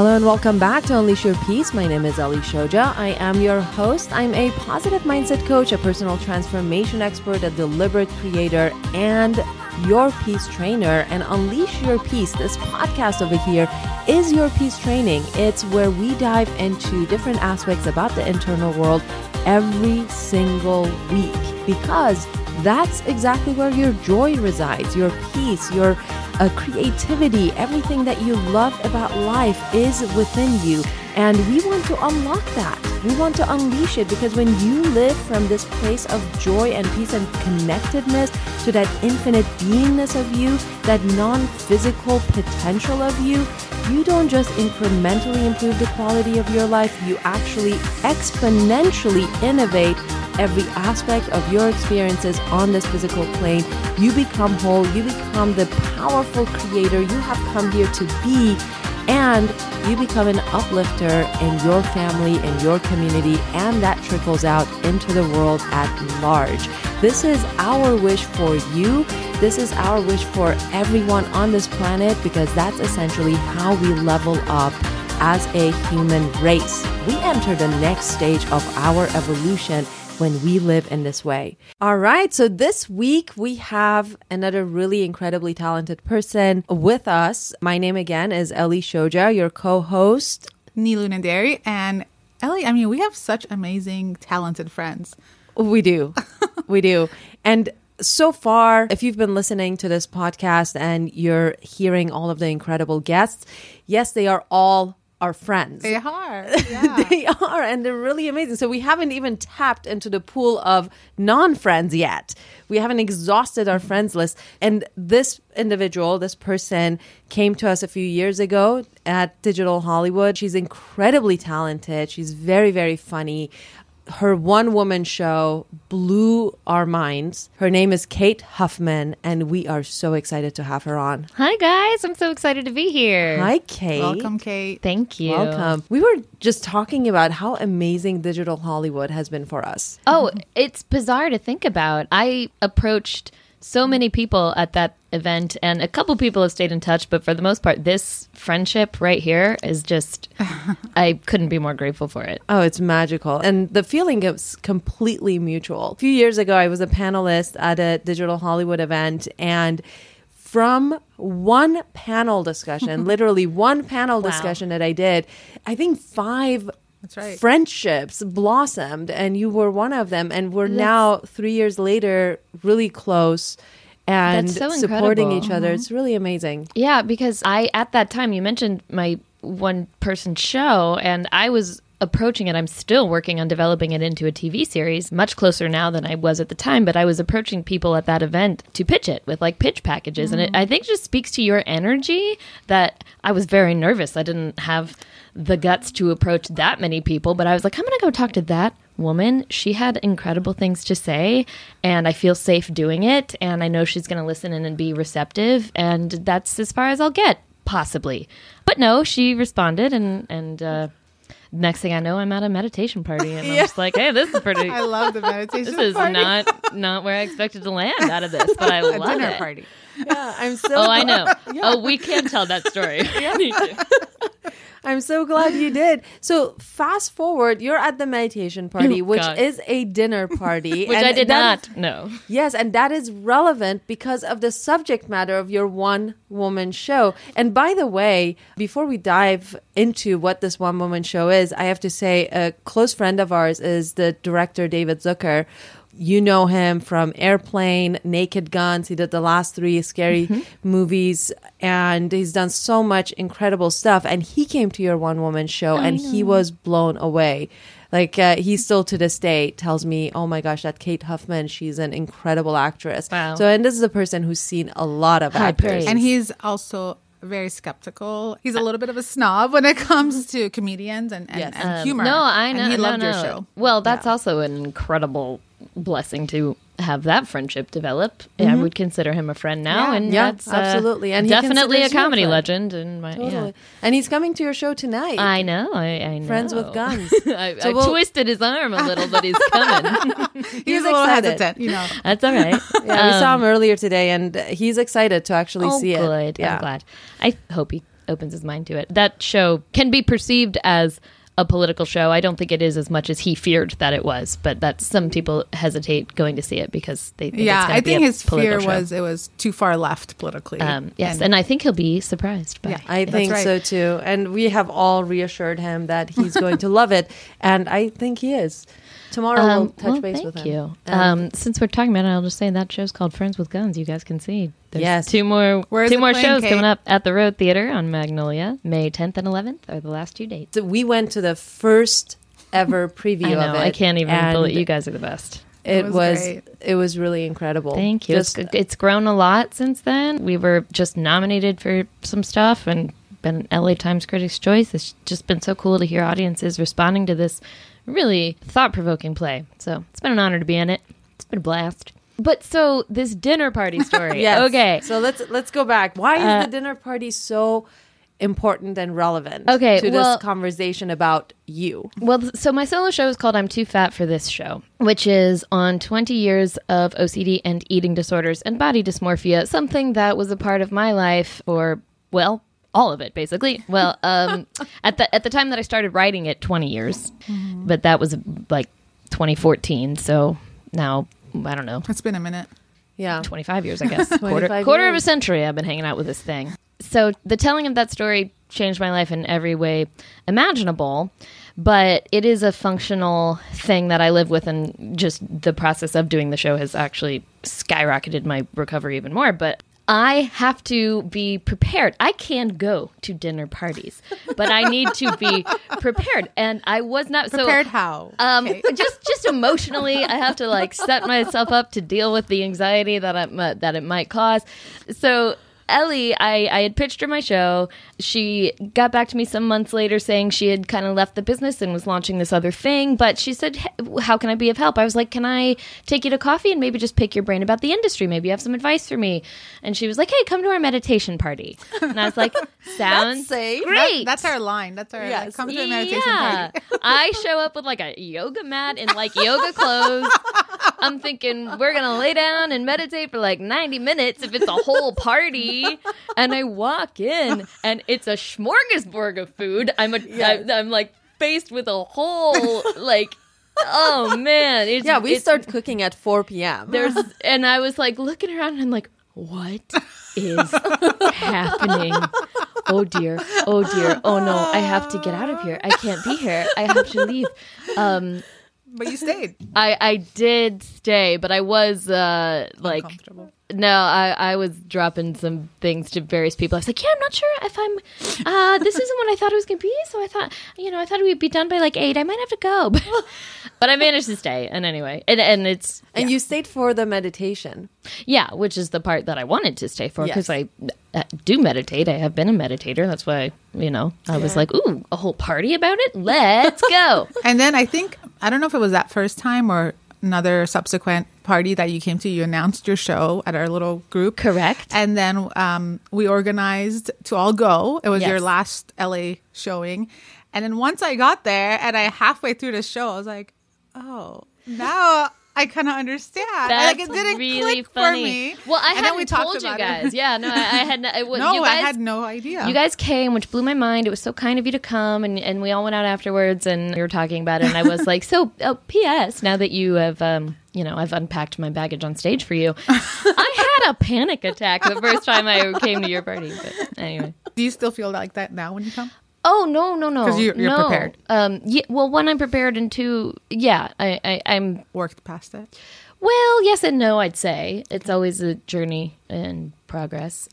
Hello and welcome back to Unleash Your Peace. My name is Ellie Shoja. I am your host. I'm a positive mindset coach, a personal transformation expert, a deliberate creator, and your peace trainer. And Unleash Your Peace, this podcast over here, is your peace training. It's where we dive into different aspects about the internal world every single week because that's exactly where your joy resides, your peace, your creativity, everything that you love about life is within you. And we want to unlock that. We want to unleash it because when you live from this place of joy and peace and connectedness to that infinite beingness of you, that non physical potential of you, you don't just incrementally improve the quality of your life, you actually exponentially innovate every aspect of your experiences on this physical plane. You become whole, you become the powerful creator you have come here to be, and you become an uplifter in your family, in your community, and that trickles out into the world at large. This is our wish for you. This is our wish for everyone on this planet because that's essentially how we level up as a human race. We enter the next stage of our evolution when we live in this way. All right. So this week we have another really incredibly talented person with us. My name again is Ellie Shoja, your co-host. Nilu Nanderi and Ellie. I mean, we have such amazing, talented friends. We do. we do. And so far, if you've been listening to this podcast and you're hearing all of the incredible guests, yes, they are all our friends. They are. Yeah. they are, and they're really amazing. So we haven't even tapped into the pool of non friends yet. We haven't exhausted our friends list. And this individual, this person, came to us a few years ago at Digital Hollywood. She's incredibly talented. She's very, very funny her one woman show blew our minds. Her name is Kate Huffman, and we are so excited to have her on. Hi, guys. I'm so excited to be here. Hi, Kate. Welcome, Kate. Thank you. Welcome. We were just talking about how amazing digital Hollywood has been for us. Oh, it's bizarre to think about. I approached so many people at that event and a couple people have stayed in touch but for the most part this friendship right here is just i couldn't be more grateful for it Oh, it's magical. And the feeling is completely mutual. A few years ago, I was a panelist at a Digital Hollywood event, and from one panel discussion, literally one panel discussion that I did, I think five That's right. friendships blossomed, and you were one of them. And we're now, three years later, really close and so supporting each other. It's mm-hmm. really amazing. yeah because i at that time you mentioned my one person show and i was approaching it i'm still working on developing it into a tv series much closer now than i was at the time but i was approaching people at that event to pitch it with like pitch packages and it mm-hmm. i think just speaks to your energy that i was very nervous i didn't have the guts to approach that many people but i was like i'm gonna go talk to that woman. She had incredible things to say and i feel safe doing it and i know she's gonna listen in and be receptive and that's as far as i'll get possibly. But no she responded and and uh next thing i know i'm at a meditation party and i'm just like hey this is pretty I love the meditation. this is party. not not where i expected to land out of this but i a love dinner it. party. Yeah, I'm so oh i know. Oh we can tell that story I'm so glad you did. So fast forward, you're at the meditation party, Oh, which God. is a dinner party, which i did not know Yes, and that is relevant because of the subject matter of your one woman show. And by the way, before we dive into what this one woman show is, I have to say a close friend of ours is the director David Zucker. You know him from Airplane, Naked Guns. He did the last three scary movies, and he's done so much incredible stuff. And he came to your one woman show, and he was blown away. Like uh, he still to this day tells me, "Oh my gosh, that Kate Huffman, she's an incredible actress." Wow. So, and this is a person who's seen a lot of High actors. praise. And he's also very skeptical. He's a little bit of a snob when it comes to comedians and, and, Yes. and Um, humor. No, I know. And he no, loved your show. Well, that's also an incredible blessing to have that friendship develop. I would consider him a friend now, Yeah. and Mm-hmm. Yeah, that's uh, absolutely. And definitely a considers you a comedy legend. And my Totally. yeah. And he's coming to your show tonight. I know, I, I know. Friends with Guns. I, So I we'll- twisted his arm a little, but he's coming. He's a little excited. hesitant, you know. that's all right. yeah, we saw him earlier today, and he's excited to actually Oh, see it. Yeah. I'm glad. I hope he opens his mind to it. That show can be perceived as a political show. I don't think it is as much as he feared that it was, but that some people hesitate going to see it because they think yeah, it's I be think a his fear show. was it was too far left politically. Um, yes, and, I think he'll be surprised. By Yeah. I think right. so too. And we have all reassured him that he's going to love it. And I think he is. Tomorrow we'll Um, touch well, base with him. Thank you. And Um, since we're talking about it, I'll just say that show's called Friends with Guns. You guys can see. There's Yes. two more Where is two more playing, shows Kate? coming up at the Road Theater on Magnolia, May 10th and 11th are the last two dates. so we went to the first ever preview I know. of it. I can't even and believe you guys are the best. It It was was it was really incredible. Thank you. Just, it's, it's grown a lot since then. We were just nominated for some stuff and been LA Times Critics' Choice. It's just been so cool to hear audiences responding to this really thought provoking play. So it's been an honor to be in it. It's been a blast. But so this dinner party story. yes. Okay. So let's let's go back. Why is Uh, the dinner party so important and relevant Okay, to well- this conversation about you? Well, so my solo show is called I'm Too Fat for This Show, which is on 20 years of OCD and eating disorders and body dysmorphia, something that was a part of my life for, well, all of it basically. Well, um, at the at the time that I started writing it, 20 years, but that was like 2014. So now I don't know, it's been a minute. Yeah. 25 years, I guess. quarter 25 quarter of a years. century I've been hanging out with this thing. So the telling of that story changed my life in every way imaginable, but it is a functional thing that I live with, and just the process of doing the show has actually skyrocketed my recovery even more. But I have to be prepared. I can go to dinner parties, but I need to be prepared. And I was not Prepared so how? um, Okay. just just emotionally, I have to like set myself up to deal with the anxiety that I, that it might cause. So Ellie, I, I had pitched her my show. She got back to me some months later saying she had kind of left the business and was launching this other thing. But she said, "H- How can I be of help? I was like, Can I take you to coffee and maybe just pick your brain about the industry? Maybe you have some advice for me. And she was like, Hey, come to our meditation party. And I was like, Sounds great. That's our line. That's our Yes. come to a meditation Yeah. party. I show up with like a yoga mat and like yoga clothes. I'm thinking we're gonna lay down and meditate for like 90 minutes if it's a whole party. And I walk in and it's a smorgasbord of food. I'm a I, am like faced with a whole like oh man. It's, Yeah, we it's- start cooking at 4 p.m. there's and I was like looking around and I'm like, what is happening? Oh dear, oh dear, oh no, I have to get out of here. I can't be here. I have to leave. Um, But you stayed. I I did stay, but I was uh like Uncomfortable. No, I I was dropping some things to various people. I was like, yeah, I'm not sure if I'm. Uh, this isn't what I thought it was gonna be. So I thought, you know, I thought we'd be done by like eight. I might have to go, but, but I managed to stay. And anyway, and and it's and you stayed for the meditation. yeah, which is the part that I wanted to stay for because Yes. I uh, do meditate. I have been a meditator. That's why, you know, I was like, ooh, a whole party about it? Let's go. And then I think I don't know if it was that first time or another subsequent party that you came to. You announced your show at our little group, Correct. And then um, we organized to all go. It was your last LA showing, and then once I got there and I halfway through the show, I was like, oh, now. I kind of understand. That's like it didn't really click funny. for me. Well, I And hadn't we told you about it. guys. Yeah, no, I, I had. No, you guys, I had no idea. You guys came, which blew my mind. It was so kind of you to come, and, and we all went out afterwards, and we were talking about it. And I was like, "So, oh, P.S. Now that you have, um, you know, I've unpacked my baggage on stage for you, I had a panic attack the first time I came to your party." But anyway, Do you still feel like that now when you come? Oh no, no, no, 'Cause you- you're no. prepared. Um, yeah, well, one, I'm prepared, and two, yeah, I, I, I'm Worked past it. well, yes and no, I'd say. It's always a journey in progress.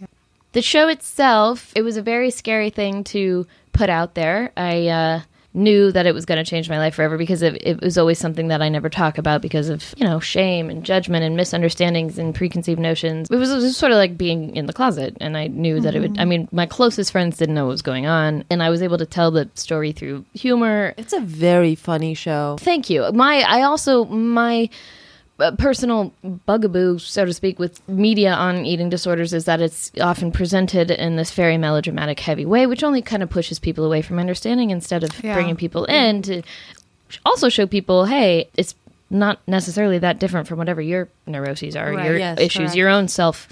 The show itself, it was a very scary thing to put out there. I uh, knew that it was going to change my life forever because it, it was always something that I never talk about because of, you know, shame and judgment and misunderstandings and preconceived notions. It was, it was sort of like being in the closet. And I knew that it would, I mm-hmm. mean, my closest friends didn't know what was going on. And I was able to tell the story through humor It's a very funny show. Thank you. My I also my personal bugaboo, so to speak, with media on eating disorders is that it's often presented in this very melodramatic, heavy way, which only kind of pushes people away from understanding instead of Yeah. bringing people in to also show people, hey, it's not necessarily that different from whatever your neuroses are, Right, your yes, issues, correct. your own self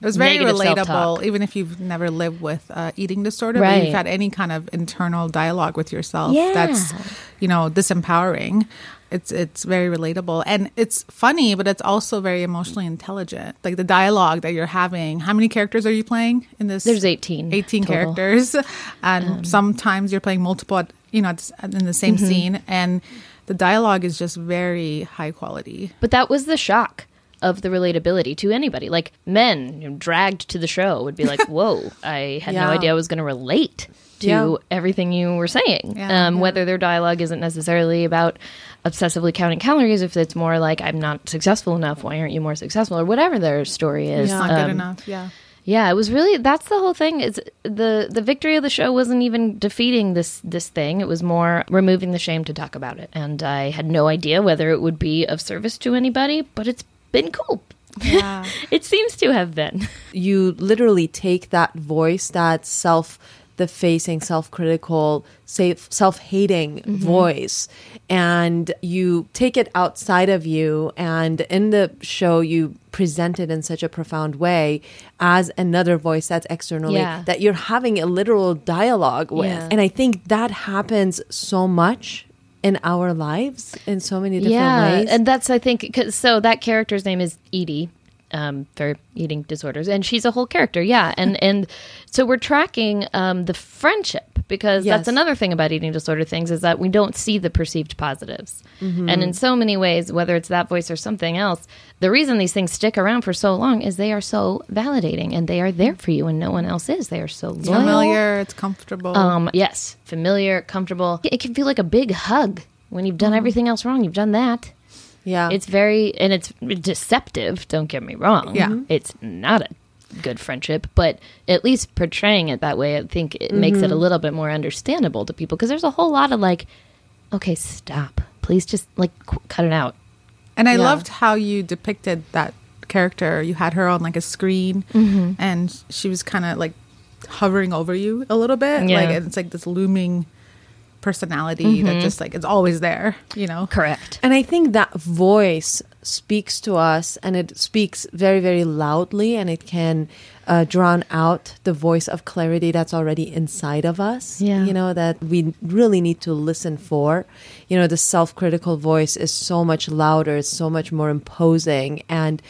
It was very relatable, self-talk. even if you've never lived with uh, eating disorder, but you've had any kind of internal dialogue with yourself. Yeah. That's, you know, disempowering. It's it's very relatable, and it's funny, but it's also very emotionally intelligent. Like the dialogue that you're having. How many characters are you playing in this? There's 18 18 total. Um, characters, and sometimes you're playing multiple, at, you know, in the same Mm-hmm. scene, and the dialogue is just very high quality. But that was the shock of the relatability to anybody. Like men you know, dragged to the show would be like, "Whoa, I had no idea I was going to relate to Yeah. everything you were saying." Yeah, um, yeah. Whether their dialogue isn't necessarily about obsessively counting calories, if it's more like, "I'm not successful enough. Why aren't you more successful?" or whatever their story is. Not good Um, enough. Yeah. Yeah, it was really that's the whole thing. Is the the victory of the show wasn't even defeating this this thing. It was more removing the shame to talk about it. And I had no idea whether it would be of service to anybody, but it's been cool. Yeah. It seems to have been. you literally take that voice, that self defacing, self critical, self hating mm-hmm. voice, and you take it outside of you. And in the show, you present it in such a profound way as another voice that's externally Yeah. that you're having a literal dialogue with. Yeah. And I think that happens so much in our lives in so many different yeah, ways. and that's I think 'cause- so. That character's name is Edie. Um, for eating disorders, and she's a whole character, yeah, and and so we're tracking um, the friendship because Yes. that's another thing about eating disorder things is that we don't see the perceived positives, and in so many ways, whether it's that voice or something else, the reason these things stick around for so long is they are so validating and they are there for you, and no one else is. They are so It's loyal. familiar. It's comfortable. Um, yes, familiar, comfortable. It can feel like a big hug when you've done everything else wrong. You've done that. yeah. It's very and it's deceptive. Don't get me wrong. Yeah. it's not a good friendship, but at least portraying it that way, I think it makes it a little bit more understandable to people because there's a whole lot of like, okay, stop, please, just like qu- cut it out. And I Yeah. loved how you depicted that character. You had her on like a screen, Mm-hmm. and she was kind of like hovering over you a little bit. Yeah. Like it's like this looming personality Mm-hmm. that just like it's always there. You know. Correct. And I think that voice speaks to us and it speaks very, very loudly and it can uh, drown out the voice of clarity that's already inside of us. Yeah. You know, that we really need to listen for. You know, the self critical voice is so much louder, it's so much more imposing. And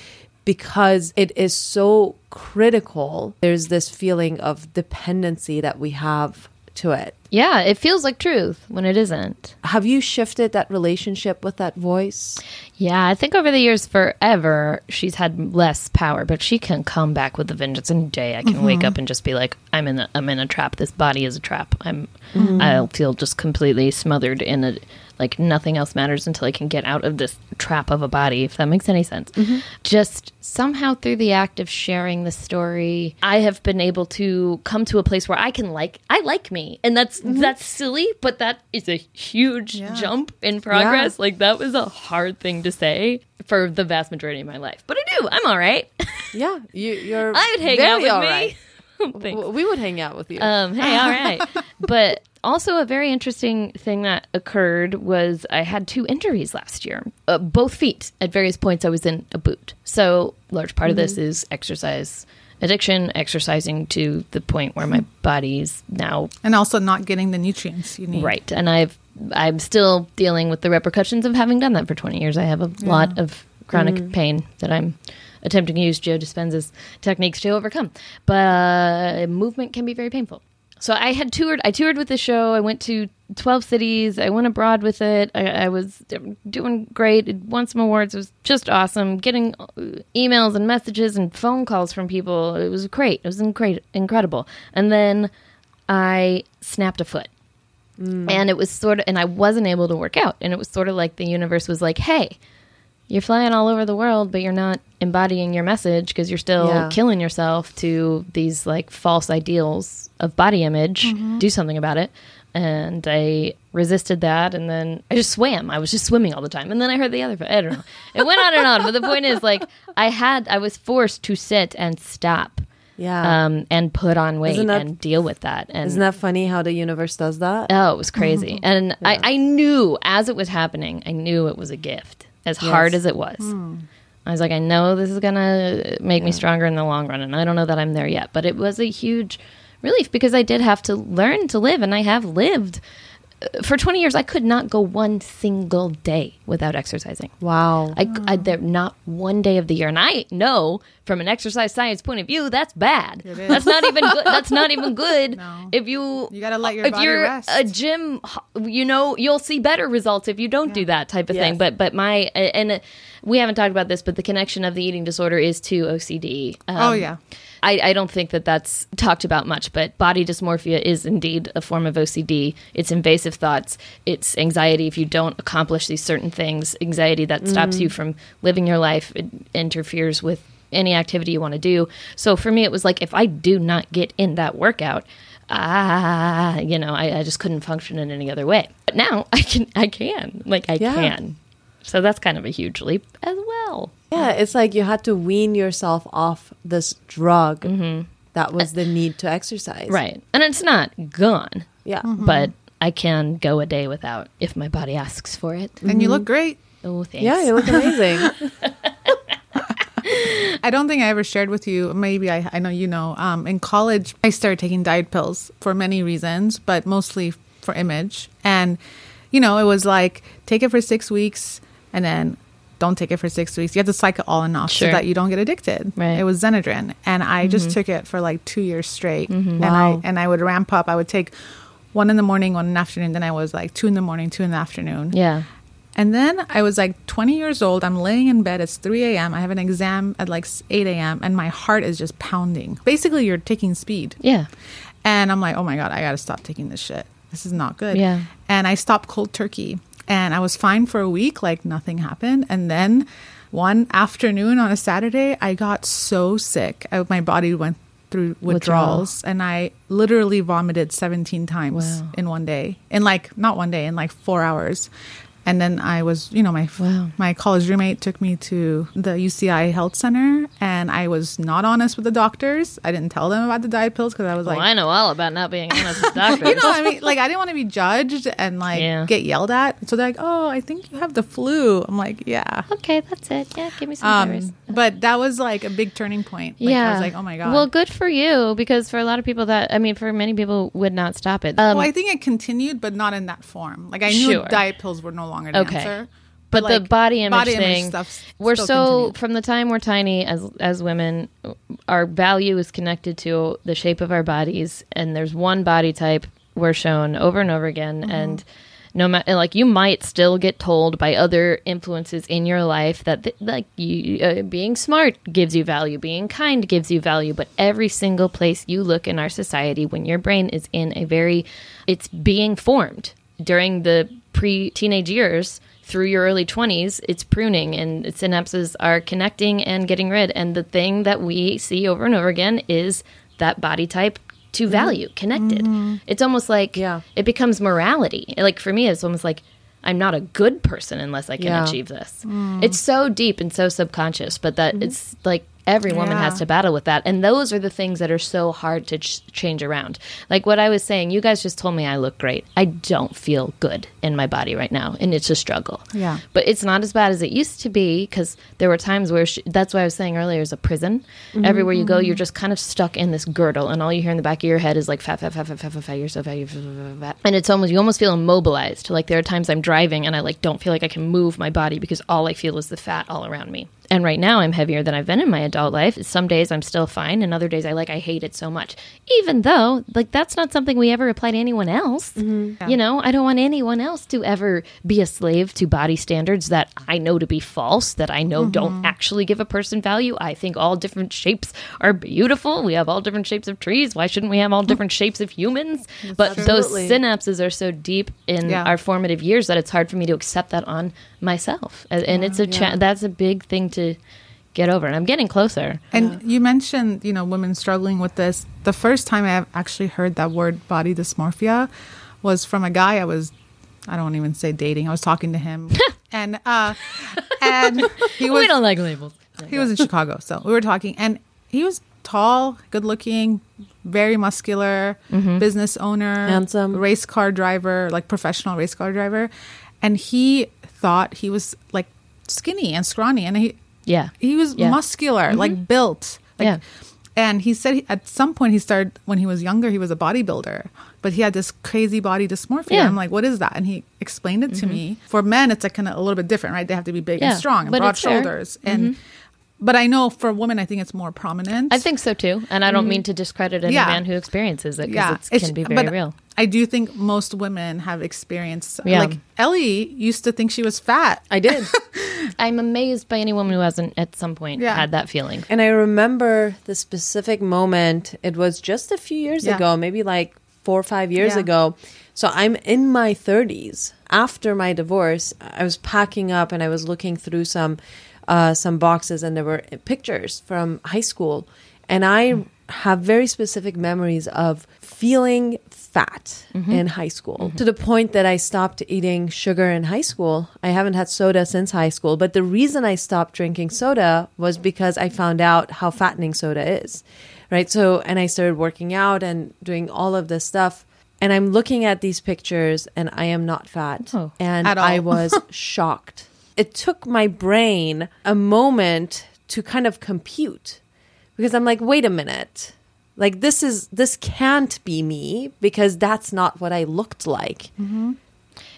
because it is so critical, there's this feeling of dependency that we have to it. Yeah, it feels like truth when it isn't. Have you shifted that relationship with that voice? Yeah, I think over the years, forever, she's had less power, but she can come back with a vengeance any day. I can mm-hmm. wake up and just be like, "I'm in a, I'm in a trap. This body is a trap. I'm, mm-hmm. I'll feel just completely smothered in a, like nothing else matters until I can get out of this trap of a body." If that makes any sense. Mm-hmm. Just somehow through the act of sharing the story, I have been able to come to a place where I can like, I like me, and that's mm-hmm. that's silly, but that is a huge Yeah. jump in progress. Like that was a hard thing to say for the vast majority of my life, but I do. I'm all right. Yeah, you, you're. I would hang out with all me. right. We would hang out with you. Um, hey, all right. but also, a very interesting thing that occurred was I had two injuries last year, uh, both feet. At various points, I was in a boot. So, large part of this is exercise addiction, exercising to the point where my body's now And also not getting the nutrients you need. Right. And I've I'm still dealing with the repercussions of having done that for 20 years. I have a lot of chronic pain that I'm attempting to use Joe Dispenza's techniques to overcome. But uh, movement can be very painful. So I had toured. I toured with the show. I went to 12 cities. I went abroad with it. I, I was doing great. It won some awards. It was just awesome. Getting uh, emails and messages and phone calls from people. It was great. It was great, incredible. And then I snapped a foot and it was sort of and i wasn't able to work out and it was sort of like the universe was like hey you're flying all over the world but you're not embodying your message because you're still Yeah. killing yourself to these like false ideals of body image. Do something about it. And i resisted that and then i just swam. I was just swimming all the time. And then i heard the other i don't know. It went on and on but the point is like i had i was forced to sit and stop yeah. um, and put on weight that- and deal with that. And Isn't that funny how the universe does that? Oh, it was crazy. And I, I knew as it was happening, I knew it was a gift, as hard as it was. Hmm. I was like, I know this is gonna make me stronger in the long run, and I don't know that I'm there yet. But it was a huge relief because I did have to learn to live, and I have lived. For 20 years, I could not go one single day without exercising. Wow. I, I there not one day of the year, and I know from an exercise science point of view that's bad. is. That's not even good. That's not even good. No. If you You gotta let your if body you're rest. a gym, you know you'll see better results if you don't do that type of Yes. thing. But but my and uh, we haven't talked about this, but the connection of the eating disorder is to OCD. Um, oh yeah. I, I don't think that that's talked about much, but body dysmorphia is indeed a form of OCD. It's invasive thoughts. It's anxiety if you don't accomplish these certain things, anxiety that stops you from living your life. It interferes with any activity you want to do. So for me, it was like if I do not get in that workout, ah, you know, I, I just couldn't function in any other way. But now I can, I can, like I Yeah. can. So that's kind of a huge leap as well. Yeah, it's like you had to wean yourself off this drug mm-hmm. that was the need to exercise. Right. And it's not gone. Yeah. Mm-hmm. but I can go a day without if my body asks for it. And you mm-hmm. look great. Oh, thanks. Yeah, you look amazing. I don't think I ever shared with you. Maybe I, I know you know. Um, in college, I started taking diet pills for many reasons, but mostly for image. And you know, it was like take it for six weeks and then don't take it for six weeks. You have to cycle all and off Sure. so that you don't get addicted. Right. It was Xenadrine, and I just mm-hmm. took it for like two years straight. Mm-hmm. And Wow. I and I would ramp up. I would take one in the morning, one in the afternoon. Then I was like two in the morning, two in the afternoon. Yeah. And then I was like 20 years old. I'm laying in bed. It's 3 a.m. I have an exam at like 8 a.m. and my heart is just pounding. Basically, you're taking speed. Yeah. And I'm like, oh my God, I got to stop taking this shit. This is not good. Yeah. And I stopped cold turkey. And I was fine for a week, like nothing happened. And then one afternoon on a Saturday, I got so sick. I, my body went through withdrawals and I literally vomited 17 times Wow. in one day. In like, not one day, in like four hours. And then I was, you know, my Wow. my college roommate took me to the UCI Health Center, and I was not honest with the doctors. I didn't tell them about the diet pills because I was Well, like, I know all about not being honest with doctors. you know, what I mean, like I didn't want to be judged and like Yeah. get yelled at. So they're like, "Oh, I think you have the flu." I'm like, "Yeah." okay, that's it. Yeah, give me some. Um, but that was like a big turning point. Like, yeah. I was like, "Oh my god." Well, good for you because for a lot of people that I mean, for many people would not stop it. Um, well, I think it continued, but not in that form. Like I knew Sure. diet pills were no longer the Okay. answer. but the like, body image body image thing stuff we're so continued. from the time we're tiny as as women our value is connected to the shape of our bodies and there's one body type we're shown over and over again Mm-hmm. and no matter like you might still get told by other influences in your life that th- like you uh, being smart gives you value being kind gives you value but every single place you look in our society when your brain is in a very it's being formed during the pre teenage years through your early 20s, it's pruning and synapses are connecting and getting rid. And the thing that we see over and over again is that body type to mm-hmm. value connected. Mm-hmm. It's almost like Yeah. it becomes morality. Like for me, it's almost like I'm not a good person unless I can Yeah. achieve this. Mm. It's so deep and so subconscious, but that mm-hmm. it's like every woman Yeah. has to battle with that. And those are the things that are so hard to ch- change around. Like what I was saying, you guys just told me I look great. I don't feel good in my body right now, and it's a struggle. Yeah. But it's not as bad as it used to be because there were times where she, that's why I was saying earlier is a prison. Mm-hmm. Everywhere you go, you're just kind of stuck in this girdle, and all you hear in the back of your head is like fat, fat, fat, fat, fat, fat, fat. You're so fat, you're fat, fat, fat, fat. And it's almost you almost feel immobilized. Like there are times I'm driving and I like don't feel like I can move my body because all I feel is the fat all around me. And right now I'm heavier than I've been in my adult life. Some days I'm still fine, and other days I like I hate it so much. Even though like that's not something we ever apply to anyone else. Mm-hmm. You know, I don't want anyone else to ever be a slave to body standards that I know to be false, that I know don't mm-hmm. actually give a person value. I think all different shapes are beautiful. We have all different shapes of trees. Why shouldn't we have all different shapes of humans? But those synapses are so deep in Yeah. our formative years that it's hard for me to accept that on myself. And, and it's a cha- yeah. that's a big thing to get over. And I'm getting closer. And you mentioned, you know, women struggling with this. The first time I actually heard that word body dysmorphia was from a guy I was I don't even say dating. I was talking to him. and uh and he was we don't like labels. he was in Chicago, so we were talking and he was tall, good looking, very muscular, business owner, Handsome. race car driver, like professional race car driver. And he thought he was like skinny and scrawny and he Yeah. He was Yeah. muscular, mm-hmm. like built. Like, Yeah. And he said he, at some point he started when he was younger. He was a bodybuilder, but he had this crazy body dysmorphia. Yeah. I'm like, what is that? And he explained it to mm-hmm. me. For men, it's like kind of a little bit different, right? They have to be big Yeah, and strong and broad it's fair. shoulders. And mm-hmm. But I know for women, I think it's more prominent. I think so too. And I don't mean mm-hmm. to discredit any Yeah. man who experiences it because yeah, it can be very but real. I do think most women have experienced. Yeah. Like Ellie used to think she was fat. I did. I'm amazed by any woman who hasn't at some point Yeah. had that feeling. and I remember the specific moment. It was just a few years Yeah. ago, maybe like four or five years Yeah. ago. So I'm in my 30s. After my divorce, I was packing up and I was looking through some uh, some boxes, and there were pictures from high school. And I have very specific memories of feeling fat in high school to the point that I stopped eating sugar in high school. I haven't had soda since high school, but the reason I stopped drinking soda was because I found out how fattening soda is. Right? So, and I started working out and doing all of this stuff. And I'm looking at these pictures and I am not fat. Oh. and. I was shocked. It took my brain a moment to kind of compute because I'm like, wait a minute. Like this is this can't be me because that's not what I looked like. Mm-hmm.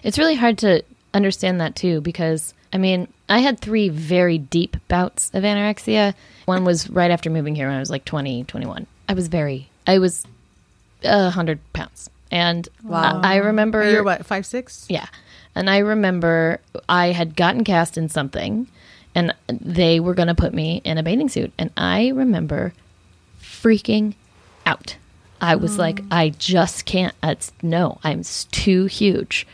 It's really hard to understand that too because I mean, I had three very deep bouts of anorexia. One was right after moving here when I was like 20, 21. I was very, I was a 100 pounds. And Wow. I, I remember. You're what five six? Yeah. And I remember I had gotten cast in something and they were going to put me in a bathing suit. And I remember freaking out. I was like, mm. I just can't. It's, no, I'm too huge.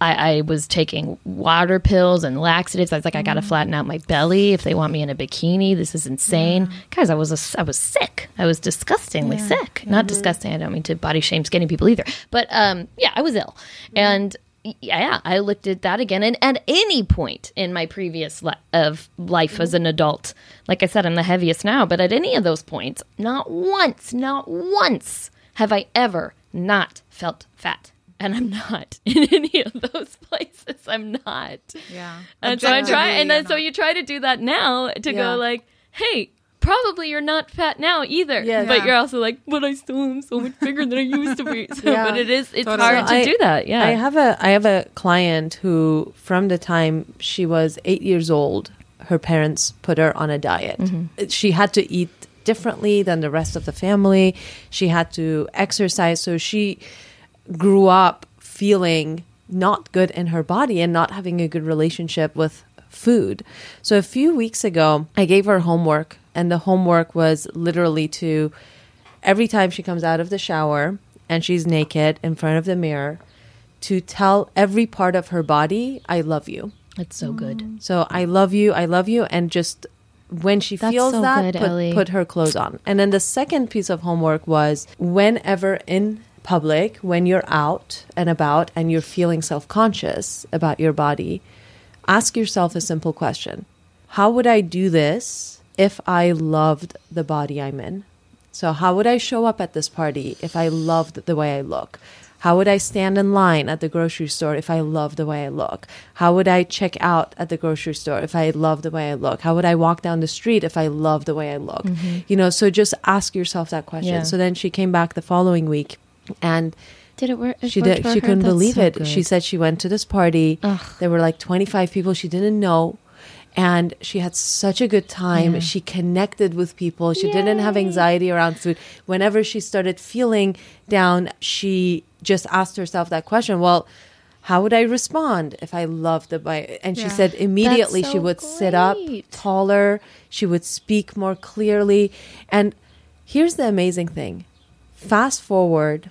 I, I was taking water pills and laxatives. I was like, I got to mm. flatten out my belly if they want me in a bikini. This is insane, guys. I was a I was sick. I was disgustingly sick. Not mm-hmm. disgusting. I don't mean to body shame skinny people either, but um, yeah, I was ill, mm-hmm. and yeah, I looked at that again. And at any point in my previous li- of life as an adult, like I said, I'm the heaviest now. But at any of those points, not once, not once have I ever not felt fat. And I'm not in any of those places. I'm not. Yeah. And so I try, Objectively, and then so you try to do that now to Yeah. go like, hey, probably you're not fat now either. Yeah. But Yeah. you're also like, but I still am so much bigger than I used to be. So, Yeah. But it is, it's Totally. hard So to I- do that. Yeah. I have a I have a client who from the time she was 8 years old, her parents put her on a diet. Mm-hmm. She had to eat differently than the rest of the family. She had to exercise so she grew up feeling not good in her body and not having a good relationship with food. So a few weeks ago, I gave her homework and the homework was literally to every time she comes out of the shower and she's naked in front of the mirror to tell every part of her body, I love you. that's so good. Mm. So I love you, I love you, and just when she That's feels so that, good, put, put her clothes on. And then the second piece of homework was whenever in public, when you're out and about and you're feeling self conscious about your body, ask yourself a simple question How would I do this if I loved the body I'm in? So, how would I show up at this party if I loved the way I look? How would I stand in line at the grocery store if I loved the way I look? How would I check out at the grocery store if I loved the way I look? How would I walk down the street if I loved the way I look? Mm-hmm. You know, so just ask yourself that question. Yeah. So then she came back the following week and Did it work? it she did she her? couldn't That's believe so it good. she said she went to this party Ugh. there were like 25 people she didn't know and she had such a good time Yeah. she connected with people she didn't have anxiety around food whenever she started feeling down she just asked herself that question well how would I respond if I loved the bite? And she Yeah. said immediately That's she so would sit up taller, she would speak more clearly. And here's the amazing thing fast forward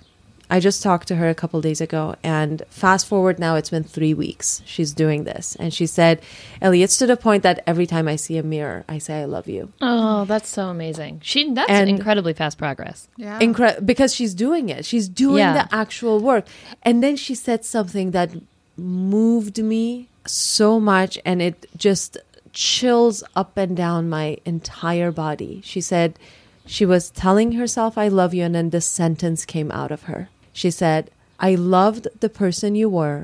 i just talked to her a couple days ago and fast forward now it's been three weeks she's doing this and she said ellie it's to the point that every time i see a mirror i say i love you Oh, that's so amazing. She that's And- incredibly fast progress. Yeah. Incre- because she's doing it she's doing Yeah. the actual work and then she said something that moved me so much and it just chills up and down my entire body she said she was telling herself i love you and then this sentence came out of her she said i loved the person you were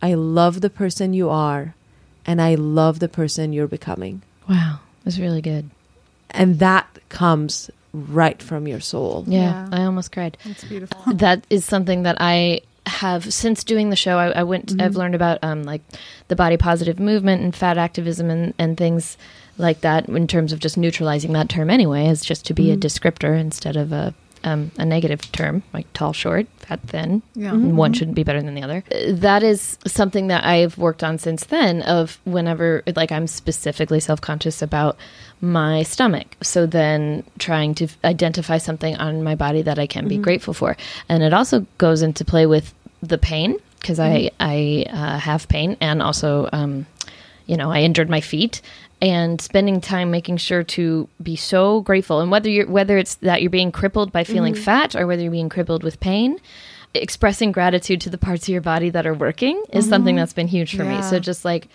i love the person you are and i love the person you're becoming Wow. That's really good. And that comes right from your soul. Yeah, Yeah. I almost cried. It's beautiful. that is something that I have since doing the show. I, I went. Mm-hmm. I've learned about um, like the body positive movement and fat activism and and things like that in terms of just neutralizing that term anyway, as just to be Mm-hmm. a descriptor instead of a um, a negative term like tall, short, fat, thin. Yeah. And One shouldn't be better than the other. Uh, That is something that I've worked on since then. Of whenever like I'm specifically self conscious about my stomach. So then trying to identify something on my body that I can be grateful for. And it also goes into play with the pain because I, I uh, have pain and also, um, you know, I injured my feet and spending time making sure to be so grateful. And whether you're whether it's that you're being crippled by feeling fat or whether you're being crippled with pain expressing gratitude to the parts of your body that are working is something that's been huge for me. So just like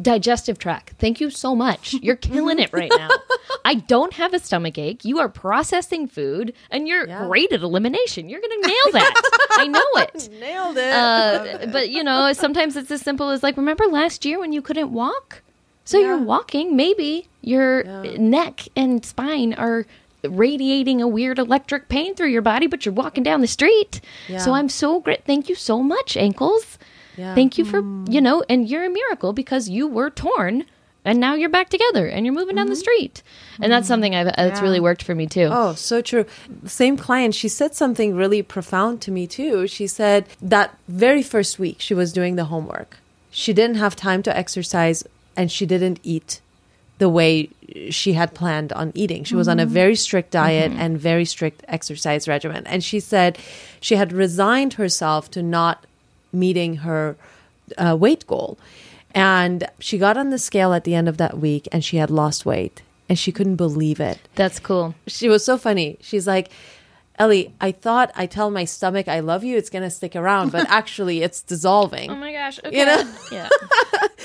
digestive tract. Thank you so much. You're killing it right now. I don't have a stomach ache. You are processing food and you're Yeah. great at elimination. You're gonna nail that. I know it. Nailed it. uh, but you know, sometimes it's as simple as like, remember last year when you couldn't walk? So you're walking. Maybe your Yeah. neck and spine are radiating a weird electric pain through your body, but you're walking down the street. So I'm so great. Thank you so much, ankles. Yeah. Thank you for mm. you know, and you're a miracle because you were torn. And now you're back together, and you're moving down the mm-hmm. street, and that's mm-hmm. something I've, uh, that's Yeah. really worked for me too. Oh, so true. Same client, she said something really profound to me too. She said that very first week she was doing the homework. She didn't have time to exercise and she didn't eat the way she had planned on eating. She was on a very strict diet and very strict exercise regimen. And she said she had resigned herself to not meeting her uh, weight goal. And she got on the scale at the end of that week and she had lost weight and she couldn't believe it That's cool. she was so funny. She's like, Ellie, I thought I tell my stomach I love you, it's gonna stick around, but actually it's dissolving. Oh my gosh! Okay. You know? yeah.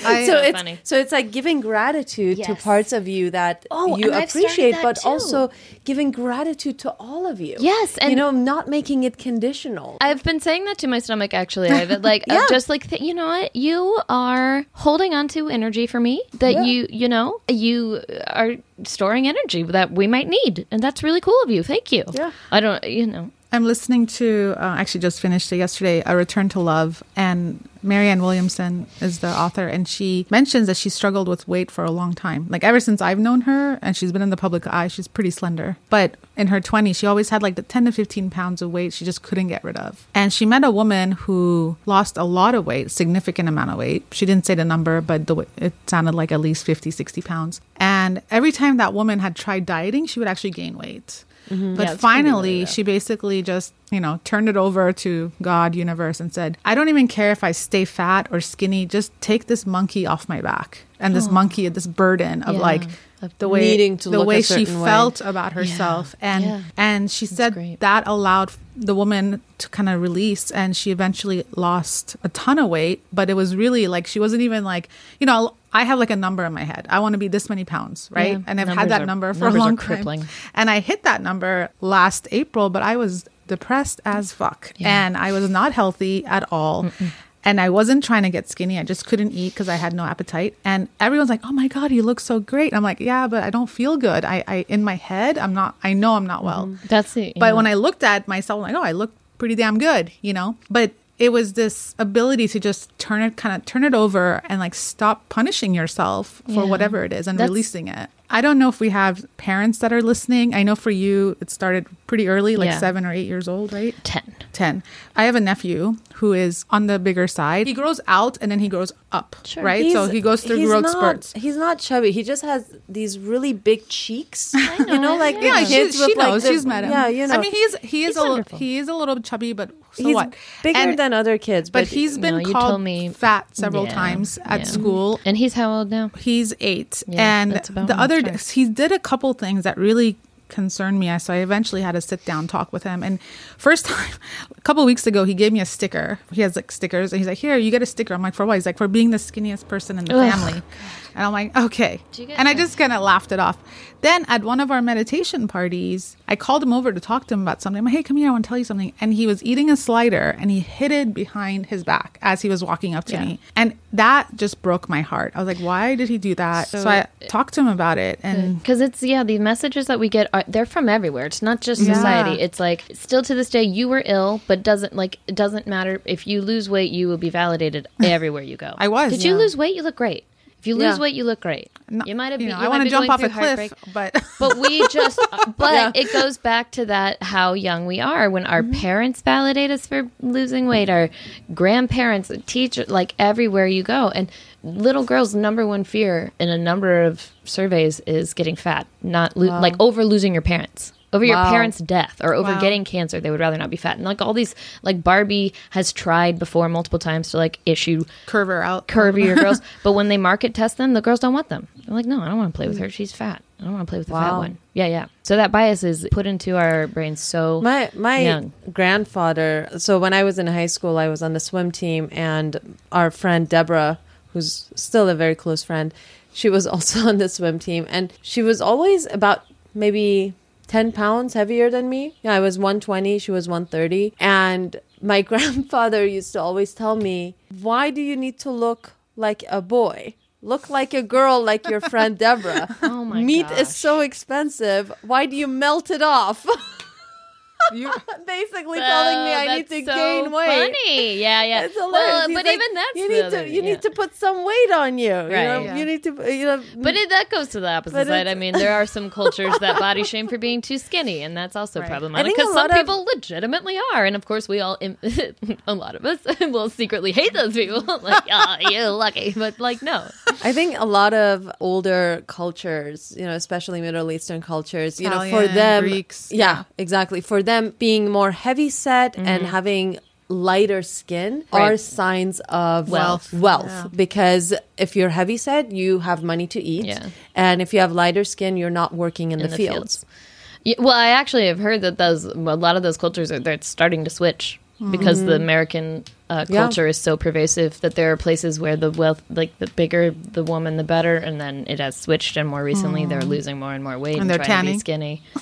I, so so it's funny. so it's like giving gratitude to parts of you that Oh, you and I've started appreciate, that but too. also giving gratitude to all of you. Yes, and you and- know, not making it conditional. I've been saying that to my stomach actually. I've like Yeah. I've just like th- you know what you are holding on to energy for me that Yeah. you you know you are storing energy that we might need and that's really cool of you. Thank you. Yeah. I don't you know I'm listening to, uh, actually just finished it yesterday, A Return to Love. And Marianne Williamson is the author. And she mentions that she struggled with weight for a long time. Like ever since I've known her and she's been in the public eye, she's pretty slender. But in her 20s, she always had like the 10 to 15 pounds of weight she just couldn't get rid of. And she met a woman who lost a lot of weight, significant amount of weight. She didn't say the number, but the, it sounded like at least 50, 60 pounds. And every time that woman had tried dieting, she would actually gain weight. Mm-hmm. But Yeah, finally, she basically just, you know, turned it over to God, universe, and said, I don't even care if I stay fat or skinny. Just take this monkey off my back. And this monkey, this burden of Yeah. like Of the way, needing to the way she way. felt about herself. And, Yeah. and she said great. that allowed the woman to kind of release. And she eventually lost a ton of weight. But it was really like, she wasn't even like, you know, I have like a number in my head. I want to be this many pounds, right? Yeah. And I've had that are- number for a long crippling. time. And I hit that number last April, but I was depressed as fuck. Yeah. And I was not healthy at all. And I wasn't trying to get skinny. I just couldn't eat because I had no appetite. And everyone's like, "Oh my god, you look so great." I'm like, "Yeah, but I don't feel good. I, I in my head, I'm not. I know I'm not well." Mm-hmm. that's it. But when I looked at myself, I'm like, "Oh, I look pretty damn good," you know. But it was this ability to just turn it, kind of turn it over, and like stop punishing yourself for Yeah. whatever it is and That's- releasing it. I don't know if we have parents that are listening. I know for you, it started pretty early, like Yeah. seven or eight years old, right? 10. 10. I have a nephew who is on the bigger side. He grows out and then he grows up, Sure. right? so he goes through he's growth not, spurts. He's not chubby. He just has these really big cheeks. you know, know, like yeah. she, she with like knows. the- She's met him. Yeah, you know. I mean, he's he is He's a wonderful. he is a little chubby, but so he's what? bigger And- than other kids, but but, he's been No, called told me- fat several Yeah, times at yeah. school. And he's how old now? He's eight, and the my size. he did a couple things that really concerned me. So I eventually had to sit down talk with him. And first time, a couple weeks ago, he gave me a sticker. He has like stickers, and he's like, "Here, you get a sticker." I'm like, "For what?" He's like, "For being the skinniest person in the Ugh. family." And I'm like, okay. And I just kind of laughed it off. Then at one of our meditation parties, I called him over to talk to him about something. I'm like, hey, come here. I want to tell you something. And he was eating a slider and he hid it behind his back as he was walking up to Yeah. me. And that just broke my heart. I was like, why did he do that? So, So- I talked to him about it. And Because it's yeah, the messages that we get are they're from everywhere. It's not just Yeah. society. It's like still to this day, you were ill, but doesn't like it doesn't matter if you lose weight, you will be validated everywhere you go. I was, Did you lose weight? You look great. If you lose Yeah. weight, you look great. not- you might have. you been- know, I want to jump off a cliff, but But we just, uh, but Yeah. it goes back to that how young we are when our mm-hmm. parents validate us for losing weight, our grandparents, teacher, like everywhere you go. And little girls' number one fear in a number of surveys is getting fat, not lo- like over losing your parents. Over your parents' death or over Wow. getting cancer, they would rather not be fat. And like all these, like Barbie has tried before multiple times to like issue curve her out. curvier girls. But when they market test them, the girls don't want them. They're like, no, I don't want to play with her. She's fat. I don't want to play with the fat one. Yeah, yeah. So that bias is put into our brains so My my young. grandfather. So when I was in high school, I was on the swim team, and our friend Deborah, who's still a very close friend, she was also on the swim team, and she was always about maybe ten pounds heavier than me. Yeah, I was one twenty. She was one thirty, and my grandfather used to always tell me, "Why do you need to look like a boy?" Look like a girl, like your friend Deborah. Oh my Meat gosh. is so expensive. Why do you melt it off? You, basically telling me I need to so gain weight. Funny. Yeah, yeah. It's hilarious. well, He's but like, even that's you need to you yeah. need to put some weight on you. you know? Right. Yeah. You need to you know. But it, that goes to the opposite side. I mean, there are some cultures that body shame for being too skinny, and that's also Right. problematic because some of- people legitimately are, and of course, we all, a lot of us, will secretly hate those people. like, oh, you're lucky, but like, no, I think a lot of older cultures, you know, especially Middle Eastern cultures, you know, for them, Greeks, yeah, yeah. exactly, for them being more heavy set and mm-hmm. having lighter skin are signs of Wealth. wealth Yeah. because if you're heavy set you have money to eat Yeah. and if you have lighter skin you're not working in, in the, fields. Yeah, well, I actually have heard that those a lot of those cultures are they're starting to switch because the American uh, Mm-hmm. Yeah. culture is so pervasive that there are places where the wealth, like the bigger the woman, the better, and then it has switched. And more recently, they're losing more and more weight and, And they're trying to be tanning. skinny.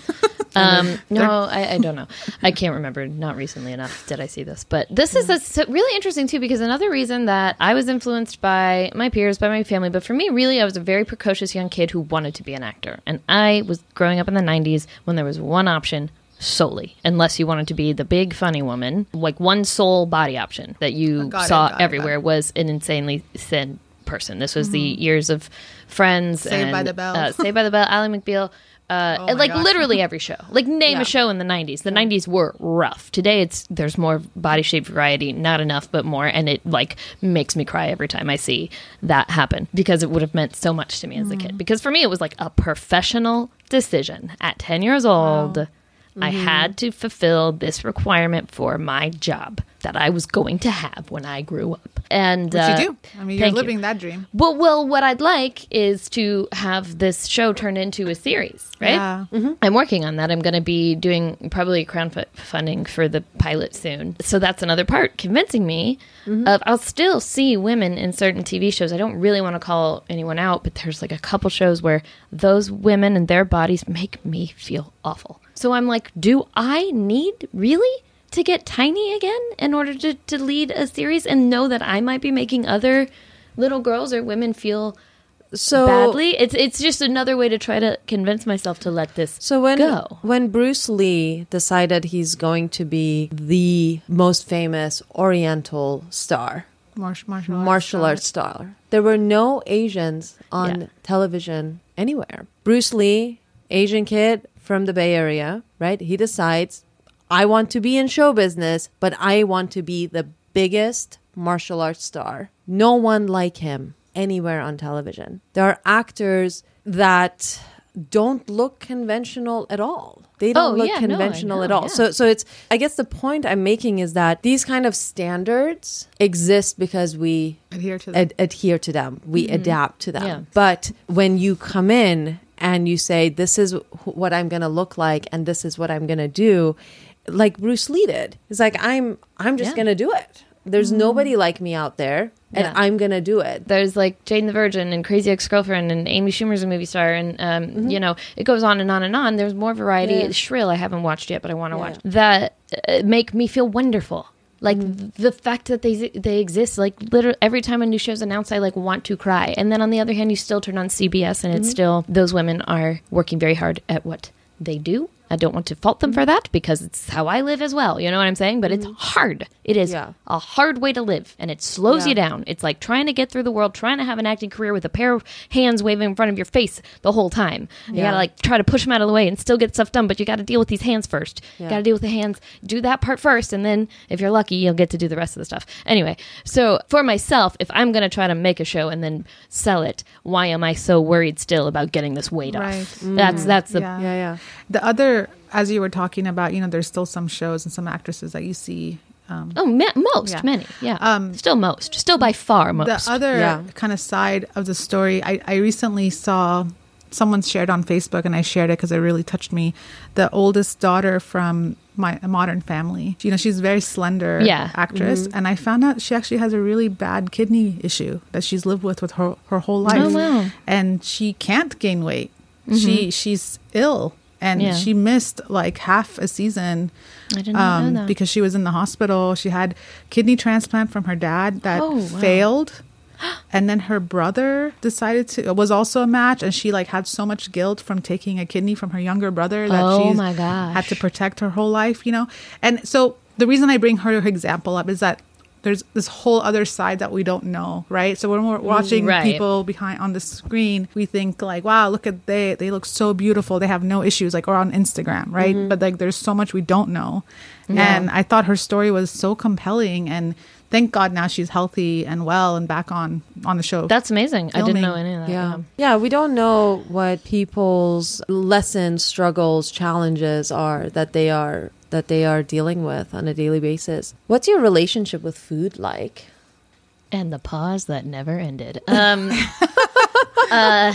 Um, no, I, I don't know. I can't remember. Not recently enough did I see this, but this is a, really interesting too because another reason that I was influenced by my peers, by my family, but for me, really, I was a very precocious young kid who wanted to be an actor, and I was growing up in the '90s when there was one option solely, unless you wanted to be the big funny woman, like one sole body option that you saw it, everywhere it. was an insanely thin person. This was the years of Friends, Mm-hmm. Saved and, by the Bell. uh, Saved by the Bell, Ally McBeal. Uh, Oh like gosh. literally every show. Like name Yeah. a show in the '90s. The '90s were rough. Today, it's there's more body shape variety. Not enough, but more, and it like makes me cry every time I see that happen because it would have meant so much to me as a Mm. kid. Because for me, it was like a professional decision at 10 years old. I Mm-hmm. had to fulfill this requirement for my job that I was going to have when I grew up. And Which uh, you do. I mean, you're thank you. living that dream. Well, well, what I'd like is to have this show turned into a series, right? Yeah. I'm working on that. I'm going to be doing probably crowdfunding for the pilot soon. So that's another part, convincing me of I'll still see women in certain TV shows. I don't really want to call anyone out, but there's like a couple shows where those women and their bodies make me feel awful. So I'm like, do I need really to get tiny again in order to, to lead a series and know that I might be making other little girls or women feel So badly? It's it's just another way to try to convince myself to let this So when go. when Bruce Lee decided he's going to be the most famous Oriental star, Martial, martial arts. martial arts star, there were no Asians on Yeah. television anywhere. Bruce Lee, Asian kid from the Bay Area, right? He decides, I want to be in show business, but I want to be the biggest martial arts star. No one like him anywhere on television. There are actors that don't look conventional at all. They don't Oh, look yeah, no, I conventional at all. yeah. So so it's I guess the point I'm making is that these kind of standards exist because we Adhere to them. ad- adhere to them. We adapt to them. Mm-hmm. Yeah. But when you come in and you say, "This is what I'm going to look like, and this is what I'm going to do," like Bruce Lee did, it's like I'm I'm just Yeah. going to do it. there's nobody like me out there, and Yeah. I'm gonna do it. There's like Jane the Virgin and Crazy Ex Girlfriend and Amy Schumer's a movie star and um, you know it goes on and on and on. There's more variety. Yeah. Shrill I haven't watched yet, but I want to watch that. Uh, make me feel wonderful. Like mm. the fact that they they exist, like literally every time a new show's announced, I like want to cry. And then on the other hand, you still turn on CBS, and it's mm-hmm. still those women are working very hard at what they do. I don't want to fault them for mm-hmm. that because it's how I live as well. You know what I'm saying? But it's mm-hmm. hard. It is Yeah. a hard way to live and it slows Yeah. you down. It's like trying to get through the world, trying to have an acting career with a pair of hands waving in front of your face the whole time. You Yeah. gotta like try to push them out of the way and still get stuff done, but you gotta deal with these hands first. Yeah. You gotta deal with the hands, do that part first, and then if you're lucky, you'll get to do the rest of the stuff. Anyway, so for myself, if I'm gonna try to make a show and then sell it, why am I so worried still about getting this weight Right. off? That's mm-hmm. that's the Yeah. Yeah, yeah. The other, as you were talking about, you know, there's still some shows and some actresses that you see. Um, Oh, ma- most, Yeah. many, yeah. Um, still most, still by far most. the other Yeah. kind of side of the story, I, I recently saw someone shared on Facebook, and I shared it because it really touched me. The oldest daughter from my Modern Family, you know, she's a very slender Yeah. actress, and I found out she actually has a really bad kidney issue that she's lived with with her her whole life, Oh, wow. and she can't gain weight. She she's ill. And Yeah. she missed like half a season I did not um, know that. because she was in the hospital. She had kidney transplant from her dad that Oh, wow. failed, and then her brother decided to was also a match, and she like had so much guilt from taking a kidney from her younger brother that Oh, she had to protect her whole life, you know. And so the reason I bring her example up is that there's this whole other side that we don't know, right? So when we're watching mm, right. people behind on the screen, we think like, "Wow, look at they they look so beautiful. They have no issues." Like or on Instagram, right? Mm-hmm. But like, there's so much we don't know. And I thought her story was so compelling, and thank God now she's healthy and well and back on on the show. That's amazing. I didn't know any of that. Yeah. Yeah, we don't know what people's lessons, struggles, challenges are that they are that they are dealing with on a daily basis. What's your relationship with food like? And the pause that never ended. Um, uh,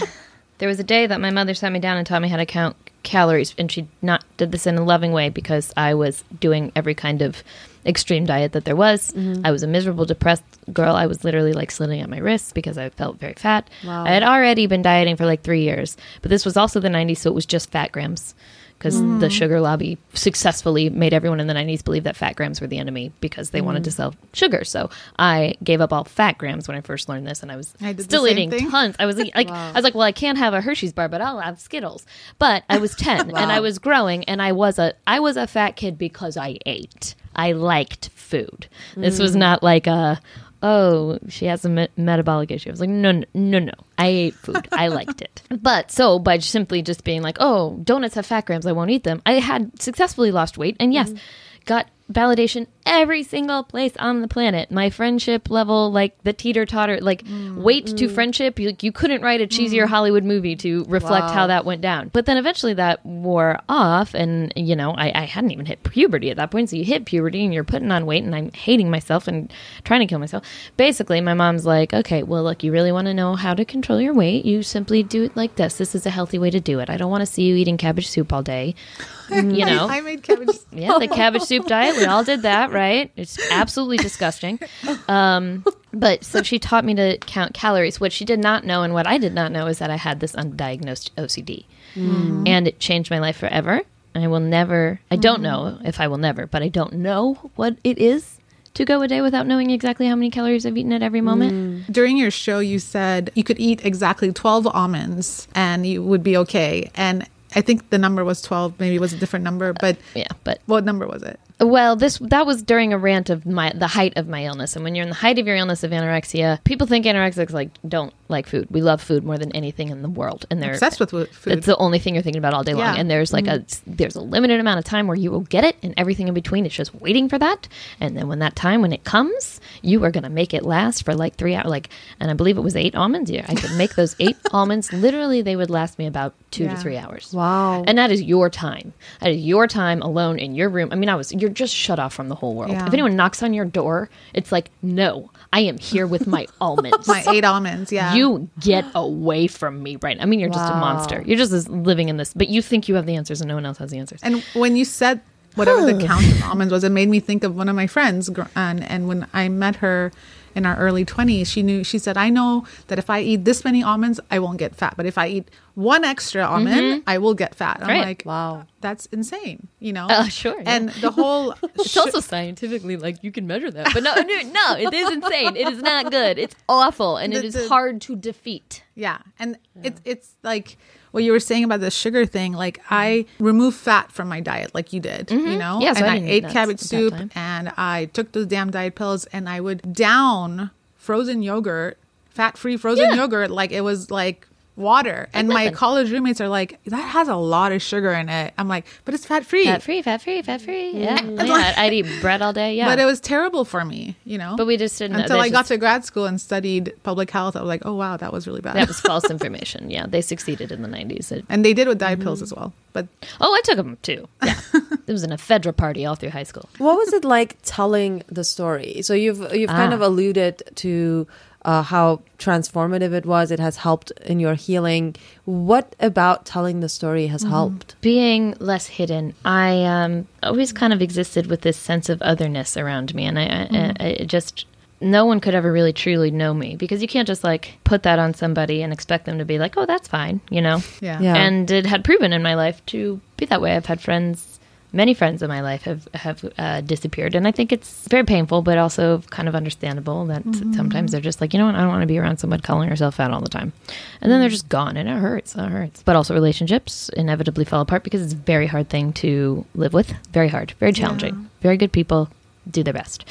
there was a day that my mother sat me down and taught me how to count calories, and she not did this in a loving way because I was doing every kind of extreme diet that there was. I was a miserable, depressed girl. I was literally like slitting at my wrists because I felt very fat. Wow. I had already been dieting for like three years, but this was also the 90s, so it was just fat grams. Because the mm. sugar lobby successfully made everyone in the 90s believe that fat grams were the enemy because they wanted to mm. sell sugar. So I gave up all fat grams when I first learned this, and I was I still eating thing. tons. I was like, like I was like, well, I can't have a Hershey's bar, but I'll have Skittles. But I was ten, and I was growing, and I was a I was a fat kid because I ate. I liked food. This was mm. not like a oh she has a me- metabolic issue. I was like no no no no. I ate food. I liked it. But so by simply just being like oh donuts have fat grams, I won't eat them. I had successfully lost weight, and yes, mm. got validation every single place on the planet. My friendship level, like the teeter totter, like mm. weight to mm. friendship. You, you couldn't write a cheesier mm. Hollywood movie to reflect Wow. how that went down. But then eventually that wore off, and you know, I, I hadn't even hit puberty at that point. So you hit puberty and you're putting on weight, and I'm hating myself and trying to kill myself. Basically, my mom's like, okay, well, look, you really want to know how to control your weight? You simply do it like this. This is a healthy way to do it. I don't want to see you eating cabbage soup all day. You know, I made cabbage. yeah, the cabbage soup diet. We all did that, right? It's absolutely disgusting. Um, but so she taught me to count calories. What she did not know, and what I did not know, is that I had this undiagnosed OCD, mm. and it changed my life forever. I will never. I don't mm. know if I will never, but I don't know what it is to go a day without knowing exactly how many calories I've eaten at every moment. Mm. During your show, you said you could eat exactly 12 almonds and you would be okay. And I think the number was 12, maybe it was a different number, uh, but Yeah, but what number was it? Well, this that was during a rant of my the height of my illness, and when you're in the height of your illness of anorexia, people think anorexics like don't like food. We love food more than anything in the world, and they're Obsessed with food. It's the only thing you're thinking about all day long. And there's like a mm-hmm. there's a limited amount of time where you will get it, and everything in between is just waiting for that. And then when that time when it comes, you are gonna make it last for like three hours. Like, and I believe it was eight almonds. Yeah, I could make those eight almonds. Literally, they would last me about two to three hours. Wow. And that is your time. That is your time alone in your room. I mean, I was you're just shut off from the whole world. Yeah. If anyone knocks on your door, it's like, no, I am here with my almonds. My eight almonds, yeah. You get away from me right now. I mean, you're just a monster. You're just living in this, but you think you have the answers and no one else has the answers. And when you said whatever the count of almonds was. It made me think of one of my friends, and and when I met her in our early twenties, she knew. She said, "I know that if I eat this many almonds, I won't get fat, but if I eat one extra almond, I will get fat." I'm Right. like, Wow. that's insane," you know? Uh, sure, yeah. And the whole It's also scientifically like you can measure that, but no, no, no, it is insane. It is not good. It's awful, and it The- is the- hard to defeat. Yeah, and it's it's like what you were saying about the sugar thing. Like I removed fat from my diet, like you did. You know, Yeah, so and I I, ate cabbage soup, and I took those damn diet pills, and I would down frozen yogurt, fat free frozen Yeah. yogurt, like it was like water. and my college roommates are like, that has a lot of sugar in it. I'm like, but it's fat free. Fat free, fat free, fat free. Yeah, yeah. I'd, I'd eat bread all day. Yeah, But it was terrible for me, you know. But we just didn't until I There's got to grad school and studied public health. I was like, oh wow, that was really bad. that was false information. Yeah, they succeeded in the nineties. and they did with diet Mm-hmm. pills as well. But Oh, I took them too. Yeah, it was an ephedra party all through high school. What was it like telling the story? So you've you've kind Ah. of alluded to uh, how transformative it was. It has helped in your healing. What about telling the story has helped? being less hidden i um always kind of existed with this sense of otherness around me and i, I, I just no one could ever really truly know me because you can't just like put that on somebody and expect them to be like oh that's fine you know yeah, Yeah. and it had proven in my life to be that way i've had friends many friends in my life have have uh, disappeared. And i think it's very painful but also kind of understandable that sometimes they're just like you know what? I don't want to be around someone calling herself fat all the time. And then they're just gone and it hurts it hurts. But also relationships inevitably fall apart because it's a very hard thing to live with. Very hard very challenging. Very good people do their best.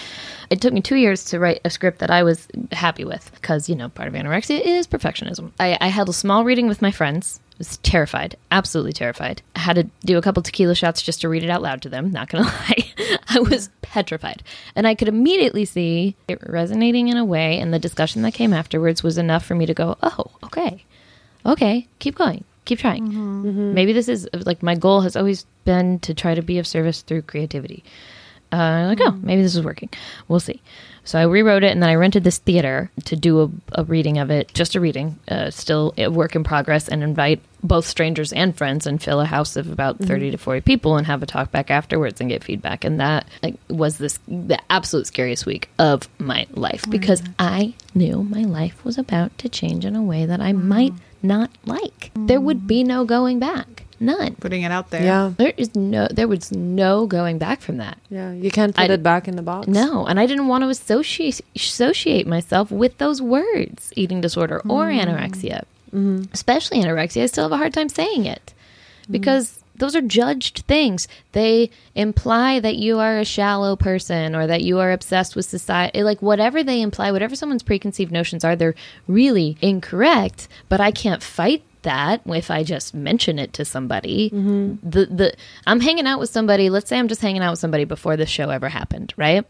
It took me two years to write a script that I was happy with because, you know, part of anorexia is perfectionism. I, I held a small reading with my friends. Was terrified, absolutely terrified. I had to do a couple tequila shots just to read it out loud to them, not gonna lie. I was petrified. And I could immediately see it resonating in a way, and the discussion that came afterwards was enough for me to go, oh, okay, okay, keep going, keep trying. Mm-hmm. Mm-hmm. Maybe this is like my goal has always been to try to be of service through creativity uh, like, oh, maybe this is working. We'll see. So I rewrote it, and then I rented this theater to do a, a reading of it, just a reading, uh, still a work in progress, and invite both strangers and friends, and fill a house of about thirty to forty people, and have a talk back afterwards and get feedback. And that like, was this the absolute scariest week of my life because I knew my life was about to change in a way that I might not like. There would be no going back. None. putting it out there. Yeah. There is no. There was no going back from that. Yeah. You can't put I- it back in the box. No, and I didn't want to associate associate myself with those words, eating disorder or mm. anorexia. Mm-hmm. Especially anorexia, I still have a hard time saying it because those are judged things. They imply that you are a shallow person or that you are obsessed with society. Eh, like whatever they imply, whatever someone's preconceived notions are, they're really incorrect. But I can't fight that if I just mention it to somebody. Mm-hmm. The the I'm hanging out with somebody. Let's say I'm just hanging out with somebody before this show ever happened, right?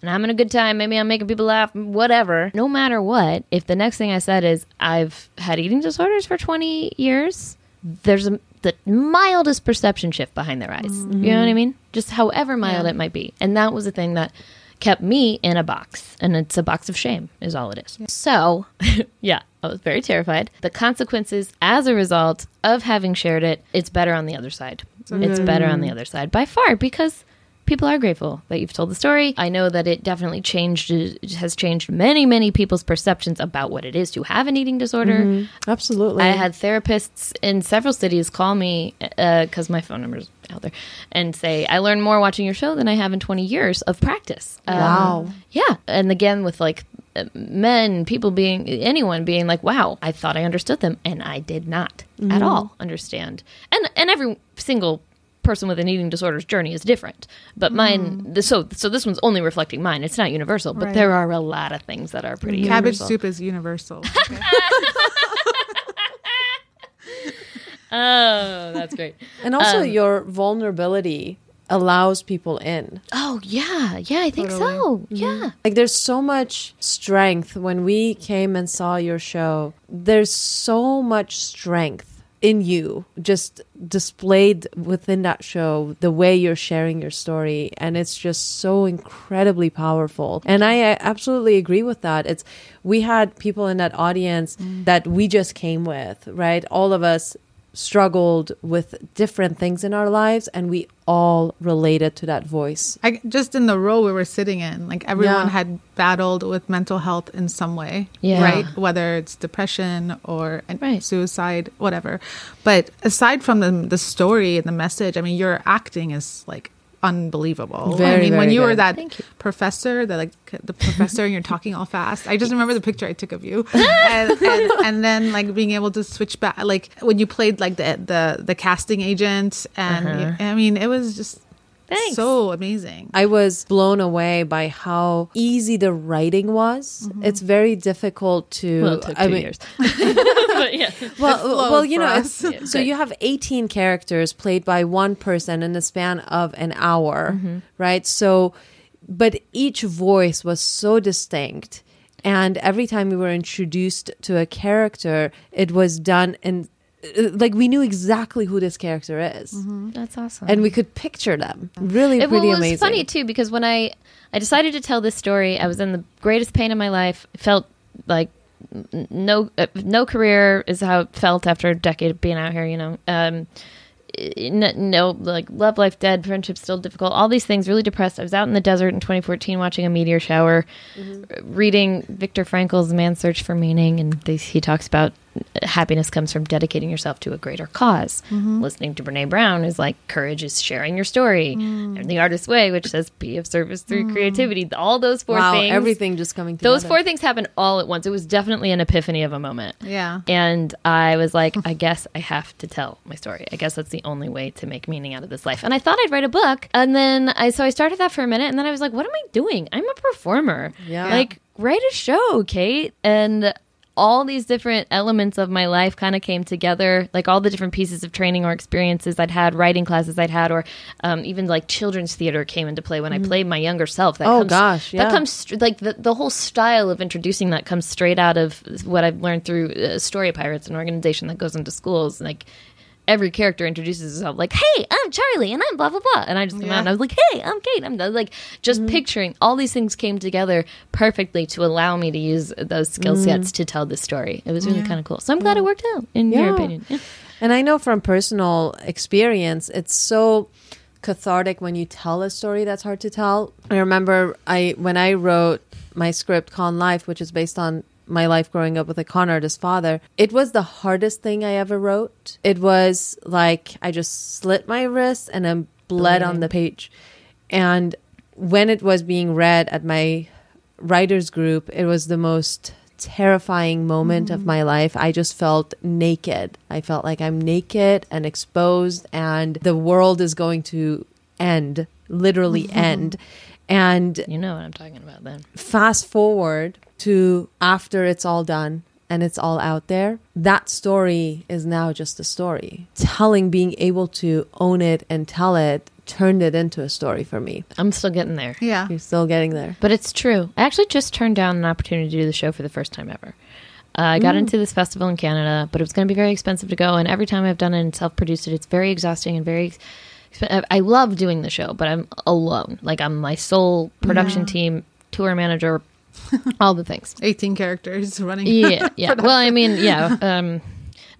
And I'm in a good time. Maybe I'm making people laugh. Whatever. No matter what, if the next thing I said is I've had eating disorders for 20 years, there's a the mildest perception shift behind their eyes. You know what mm-hmm. I mean? Just however mild it might be. And that was the thing that kept me in a box. And it's a box of shame, is all it is. So, yeah, I was very terrified. The consequences as a result of having shared it, it's better on the other side. It's mm-hmm. better on the other side by far because people are grateful that you've told the story. I know that it definitely changed, has changed many, many people's perceptions about what it is to have an eating disorder. Absolutely. I had therapists in several cities call me because my phone number's out there and say, I learned more watching your show than I have in 20 years of practice. Um, Wow. yeah. And again, with like uh, men, people being, anyone being like, wow, I thought I understood them. And I did not at all understand. And, and every single person with an eating disorder's journey is different but mine th- so so this one's only reflecting mine it's not universal but Right. there are a lot of things that are pretty universal. Cabbage universal. soup is universal. Okay. oh that's great and also Um, your vulnerability allows people in. Oh yeah, yeah, I think Totally. so. Yeah. Like there's so much strength when we came and saw your show. There's so much strength in you just displayed within that show the way you're sharing your story and it's just so incredibly powerful. And i absolutely agree with that. It's we had people in that audience mm. that we just came with right? All of us struggled with different things in our lives and we all related to that voice. I, just in the row we were sitting in, like everyone Yeah. had battled with mental health in some way, Yeah. right? Whether it's depression or Right. suicide, whatever. But aside from the the story and the message, I mean, your acting is like unbelievable. I Very, mean, when you were that you. professor, the like the professor, and you're talking all fast. I just remember the picture I took of you, and, and, and then like being able to switch back, like when you played like the the the casting agent, and Uh-huh. I mean, it was just. Thanks. So amazing. I was blown away by how easy the writing was. It's very difficult to. Well, it took two I mean, years. yeah. Well, well, you know, it's, Yeah, so you have 18 characters played by one person in the span of an hour, Mm-hmm. right? So, but each voice was so distinct. And every time we were introduced to a character, it was done in like we knew exactly who this character is. That's awesome. And we could picture them. Really, It, well, it was amazing. funny too because when I I decided to tell this story, I was in the greatest pain of my life. Felt like no uh, no career is how it felt after a decade of being out here. You know, um, no, no like love life dead, friendship still difficult. All these things really depressed. I was out in the desert in 2014 watching a meteor shower, reading Viktor Frankl's Man's Search for Meaning, and they, he talks about happiness comes from dedicating yourself to a greater because mm-hmm. Listening to Brene Brown is like courage is sharing your story, mm. and The Artist's Way, which says be of service through mm. creativity. All those four wow, things, everything just coming together. those four things happen all at once. It was definitely an epiphany of a moment. Yeah. And I was like, I guess I have to tell my story. I guess that's the only way to make meaning out of this life. And I thought I'd write a book. And then I, so I started that for a minute. And then I was like, what am I doing? I'm a performer. Yeah. Like, write a show, Kate. And all these different elements of my life kind of came together, like all the different pieces of training or experiences I'd had, writing classes I'd had, or um, even like children's theater came into play when I played my younger self. That Oh, comes, gosh, yeah. that comes like the, the whole style of introducing that comes straight out of what I've learned through uh, Story Pirates, an organization that goes into schools. Like every character introduces himself like, "Hey, I'm Charlie, and I'm blah blah blah," and I just come out and I was like, "Hey, I'm Kate." I'm like just mm-hmm. picturing all these things came together perfectly to allow me to use those skill mm. sets to tell this story. It was really kind of cool. So I'm glad it worked out. In your opinion, yeah. And I know from personal experience, it's so cathartic when you tell a story that's hard to tell. I remember I when I wrote my script Con Life, which is based on my life growing up with a con artist father, it was the hardest thing I ever wrote. It was like I just slit my wrist and then bled on the page. And when it was being read at my writers group, it was the most terrifying moment of mm-hmm. my life. I just felt naked. I felt like I'm naked and exposed, and the world is going to end, literally end. And You know what I'm talking about then. fast forward to after it's all done and it's all out there, that story is now just a story. Telling, being able to own it and tell it, turned it into a story for me. I'm still getting there. Yeah. You're still getting there. But it's true. I actually just turned down an opportunity to do the show for the first time ever. Uh, I got into this festival in Canada, but it was going to be very expensive to go. And every time I've done it and self produced it, it's very exhausting and very. exp- I love doing the show, but I'm alone. Like I'm my sole production team, tour manager, all the things. 18 characters running. Yeah, yeah. well, I mean, yeah. Um,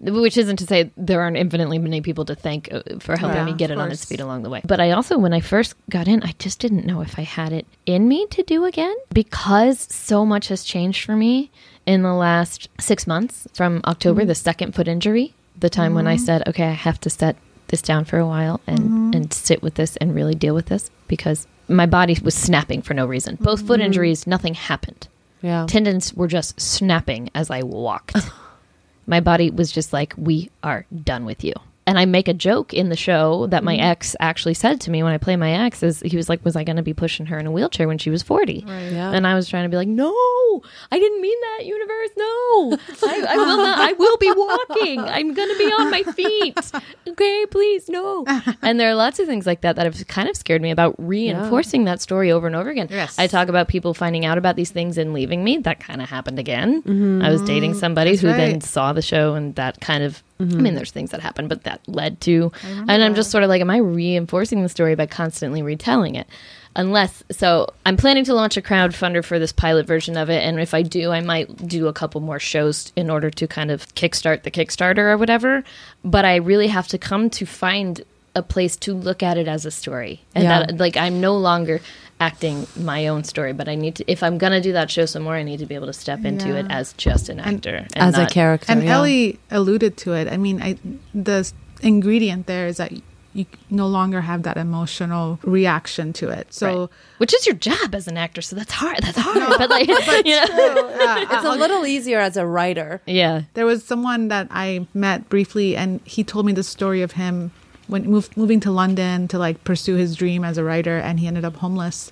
which isn't to say there aren't infinitely many people to thank uh, for helping Yeah, me get it on its feet along the way. But I also, when I first got in, I just didn't know if I had it in me to do again because so much has changed for me in the last six months from October, the second foot injury, the time when I said, okay, I have to set this down for a while and, and sit with this and really deal with this because my body was snapping for no reason. Both foot mm. injuries, nothing happened Yeah. tendons were just snapping as I walked. my body was just like, "We are done with you." And I make a joke in the show that my mm-hmm. ex actually said to me when I play my ex is he was like, "Was I going to be pushing her in a wheelchair when she was 40?" Yeah. And I was trying to be like, "No, I didn't mean that, universe. No, I, I will not. I will be walking. I'm going to be on my feet. Okay, please, no." And there are lots of things like that that have kind of scared me about reinforcing that story over and over again. Yes. I talk about people finding out about these things and leaving me. That kind of happened again. I was dating somebody who then saw the show, and that kind of. I mean, there's things that happen, but that led to. And I'm just sort of like, am I reinforcing the story by constantly retelling it? Unless so i'm planning to launch a crowdfunder for this pilot version of it and if i do i might do a couple more shows in order to kind of kickstart the kickstarter or whatever but i really have to come to find a place to look at it as a story and Yeah. that like i'm no longer acting my own story but i need to if i'm gonna do that show some more i need to be able to step into it as just an actor and, as a character. And yeah. Ellie alluded to it. I mean, I the ingredient there is that you no longer have that emotional reaction to it. So Right. which is your job as an actor so that's hard that's hard but like you know yeah, it's a little easier as a writer. yeah There was someone that I met briefly, and he told me the story of him when move, moving to London to like pursue his dream as a writer, and he ended up homeless.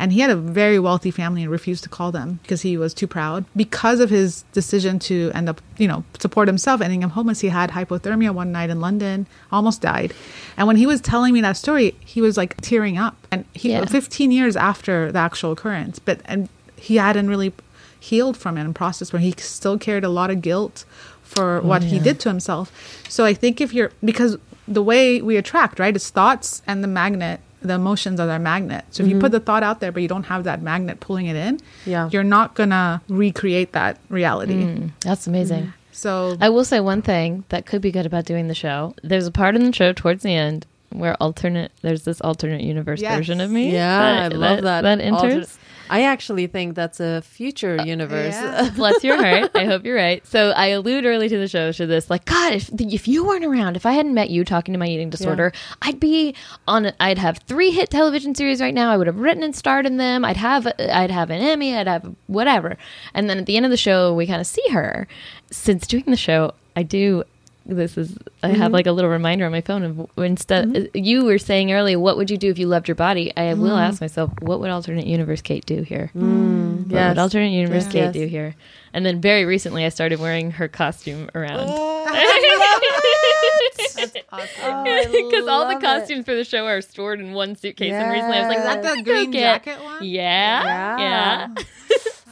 And he had a very wealthy family and refused to call them because he was too proud. Because of his decision to end up, you know, support himself, ending up homeless, he had hypothermia one night in London, almost died. And when he was telling me that story, he was like tearing up. And he, Yeah. 15 years after the actual occurrence, but and he hadn't really healed from it and processed where he still carried a lot of guilt for oh, what he did to himself. So I think if you're because the way we attract, right, is thoughts and the magnet, the emotions are their magnet. So if you put mm-hmm. the thought out there but you don't have that magnet pulling it in, Yeah. you're not gonna recreate that reality. Mm, that's amazing mm-hmm. So I will say one thing that could be good about doing the show. There's a part in the show towards the end where alternate there's this alternate universe Yes. version of me. Yeah, I love that. That Alter- enters. I actually think that's a future uh, universe. yeah. Bless your heart. I hope you're right. So I allude early to the show to this, like, God, if if you weren't around, if I hadn't met you talking to my eating disorder, I'd be on. A, I'd have three hit television series right now. I would have written and starred in them. I'd have I'd have an Emmy. I'd have whatever. And then at the end of the show, we kind of see her. Since doing the show, I do. This is I have mm-hmm. like a little reminder on my phone of instead mm-hmm. uh, you were saying earlier, what would you do if you loved your body? I will mm-hmm. ask myself, what would alternate universe Kate do here? Mm. What yes. would alternate universe Yes. Kate Yes. do here? And then very recently, I started wearing her costume around oh, because oh, all the love it. costumes for the show are stored in one suitcase. And recently, I was like, Yes. "Let that me the green get-" jacket one? Yeah, Yeah. yeah.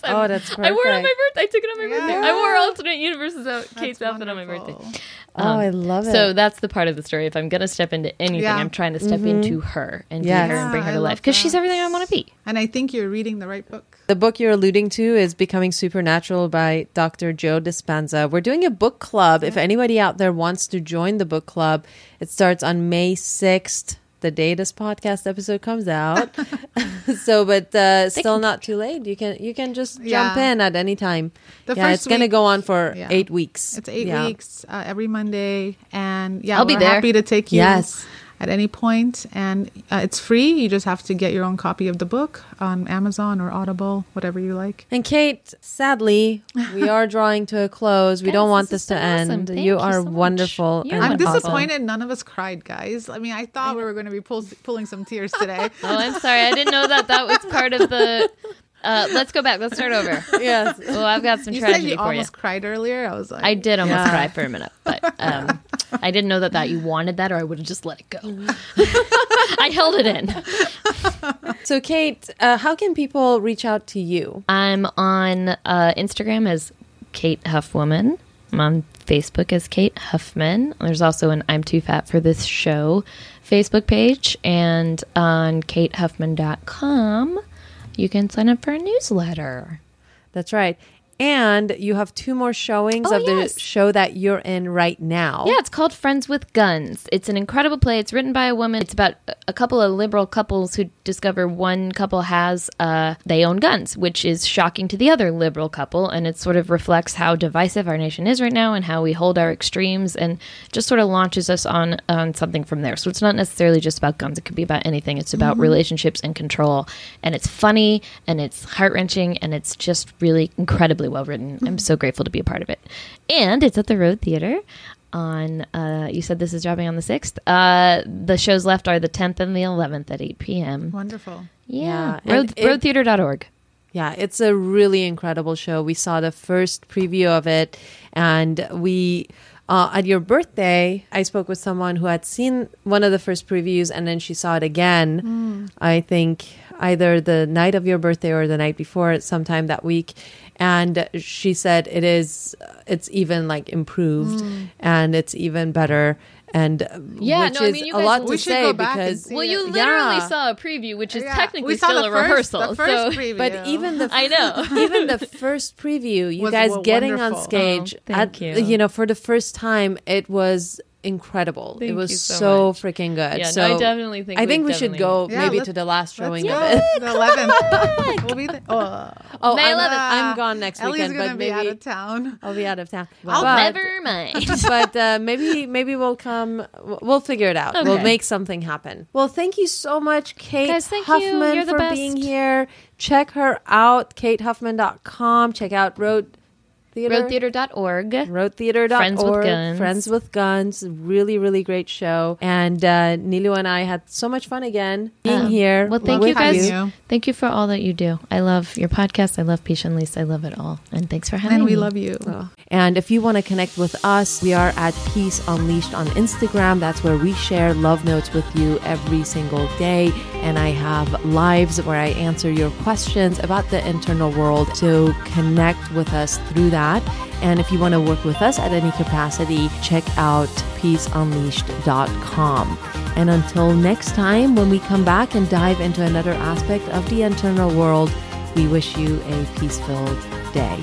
Oh, that's perfect. I wore it on my birthday. I took it on my birthday. I wore alternate universes out Kate's That's outfit on my wonderful. Birthday. oh, I um, love it. So that's the part of the story. If I'm gonna step into anything, Yeah. I'm trying to step mm-hmm. into her and Yes. be her and bring her to life because she's everything I want to be. And I think you're reading the right book. The book you're alluding to is Becoming Supernatural by Dr. Joe Dispenza. We're doing a book club. If anybody out there wants to join the book club, it starts on May 6th, the day this podcast episode comes out. so, but uh, still not too late. You can you can just jump Yeah. in at any time. The yeah, first it's going to go on for Yeah. eight weeks. It's eight Yeah. weeks uh, every Monday, and yeah, I'll be we're there. happy to take you Yes. At any point, and uh, it's free. You just have to get your own copy of the book on Amazon or Audible, whatever you like. And Kate, sadly, we are drawing to a close. We Guys, don't want this this, to awesome. end. Thank you you are so wonderful. You're and I'm wonderful. awesome. disappointed none of us cried, guys. I mean, I thought we were going to be pull- pulling some tears today. Oh, I'm sorry. I didn't know that that was part of the. Uh, let's go back. Let's start over. Yes. Well, I've got some you tragedy you for you. almost cried earlier. I was like, I did almost Yeah. cry for a minute, but um, I didn't know that that you wanted that, or I would have just let it go. I held it in. So, Kate, uh, how can people reach out to you? I'm on uh, Instagram as Kate Huffwoman. I'm on Facebook as Kate Huffman. There's also an I'm Too Fat for This Show Facebook page, and on katehuffman.com, you can sign up for a newsletter. That's right. And you have two more showings Oh, of the yes. show that you're in right now. Yeah, it's called Friends with Guns. It's an incredible play. It's written by a woman. It's about a couple of liberal couples who discover one couple has uh, they own guns, which is shocking to the other liberal couple, and it sort of reflects how divisive our nation is right now and how we hold our extremes, and just sort of launches us on on something from there. So it's not necessarily just about guns. It could be about anything. It's about relationships and control, and it's funny and it's heart wrenching and it's just really incredibly well written. I'm so grateful to be a part of it, and it's at the Road Theater on uh you said this is dropping on the 6th uh the shows left are the 10th and the 11th at 8 p.m wonderful. yeah, Yeah, Road, it- roadtheater.org Yeah, it's a really incredible show. We saw the first preview of it, and we. Uh, at your birthday, I spoke with someone who had seen one of the first previews, and then she saw it again. I think either the night of your birthday or the night before, sometime that week. And she said it is, it's even like improved and it's even better. And uh, Yeah, which no, I mean, you a guys- lot We to should say go back and because see Well, you it. literally Yeah. saw a preview, which is Yeah. technically we saw still the a first, rehearsal. The first so preview. But even the I know. even the first preview, you Was guys w- getting on stage, Oh, thank at, you. know, for the first time, it was incredible. Thank it was you so so, much. freaking good. Yeah, no, so I definitely think I think we've should go Yeah, maybe to the last showing go. of it. The 11th. we'll be there. Oh, Oh, May I'm, 11th. I'm gone next Ellie's weekend, gonna but be out of town. I'll be out of town. I'll but, Never mind. but uh, maybe maybe we'll come. We'll figure it out. We'll make something happen. Well, thank you so much, Kate Guys, thank. Huffman, You're the for best. being here. Check her out, katehuffman.com. Check out Road Theater. Roadtheater.org. Roadtheater.org. Friends with Guns. Friends with Guns. Really, really great show. And uh, Nilu and I had so much fun again being Um, here. Well, thank you guys. you. Thank you for all that you do. I love your podcast. I love Peach and Lisa. I love it all. And thanks for having me. And me. we love you. Oh. And if you want to connect with us, we are at Peace Unleashed on Instagram. That's where we share love notes with you every single day. And I have lives where I answer your questions about the internal world. So connect with us through that. And if you want to work with us at any capacity, check out peaceunleashed.com. And until next time, when we come back and dive into another aspect of the internal world, we wish you a peace filled day.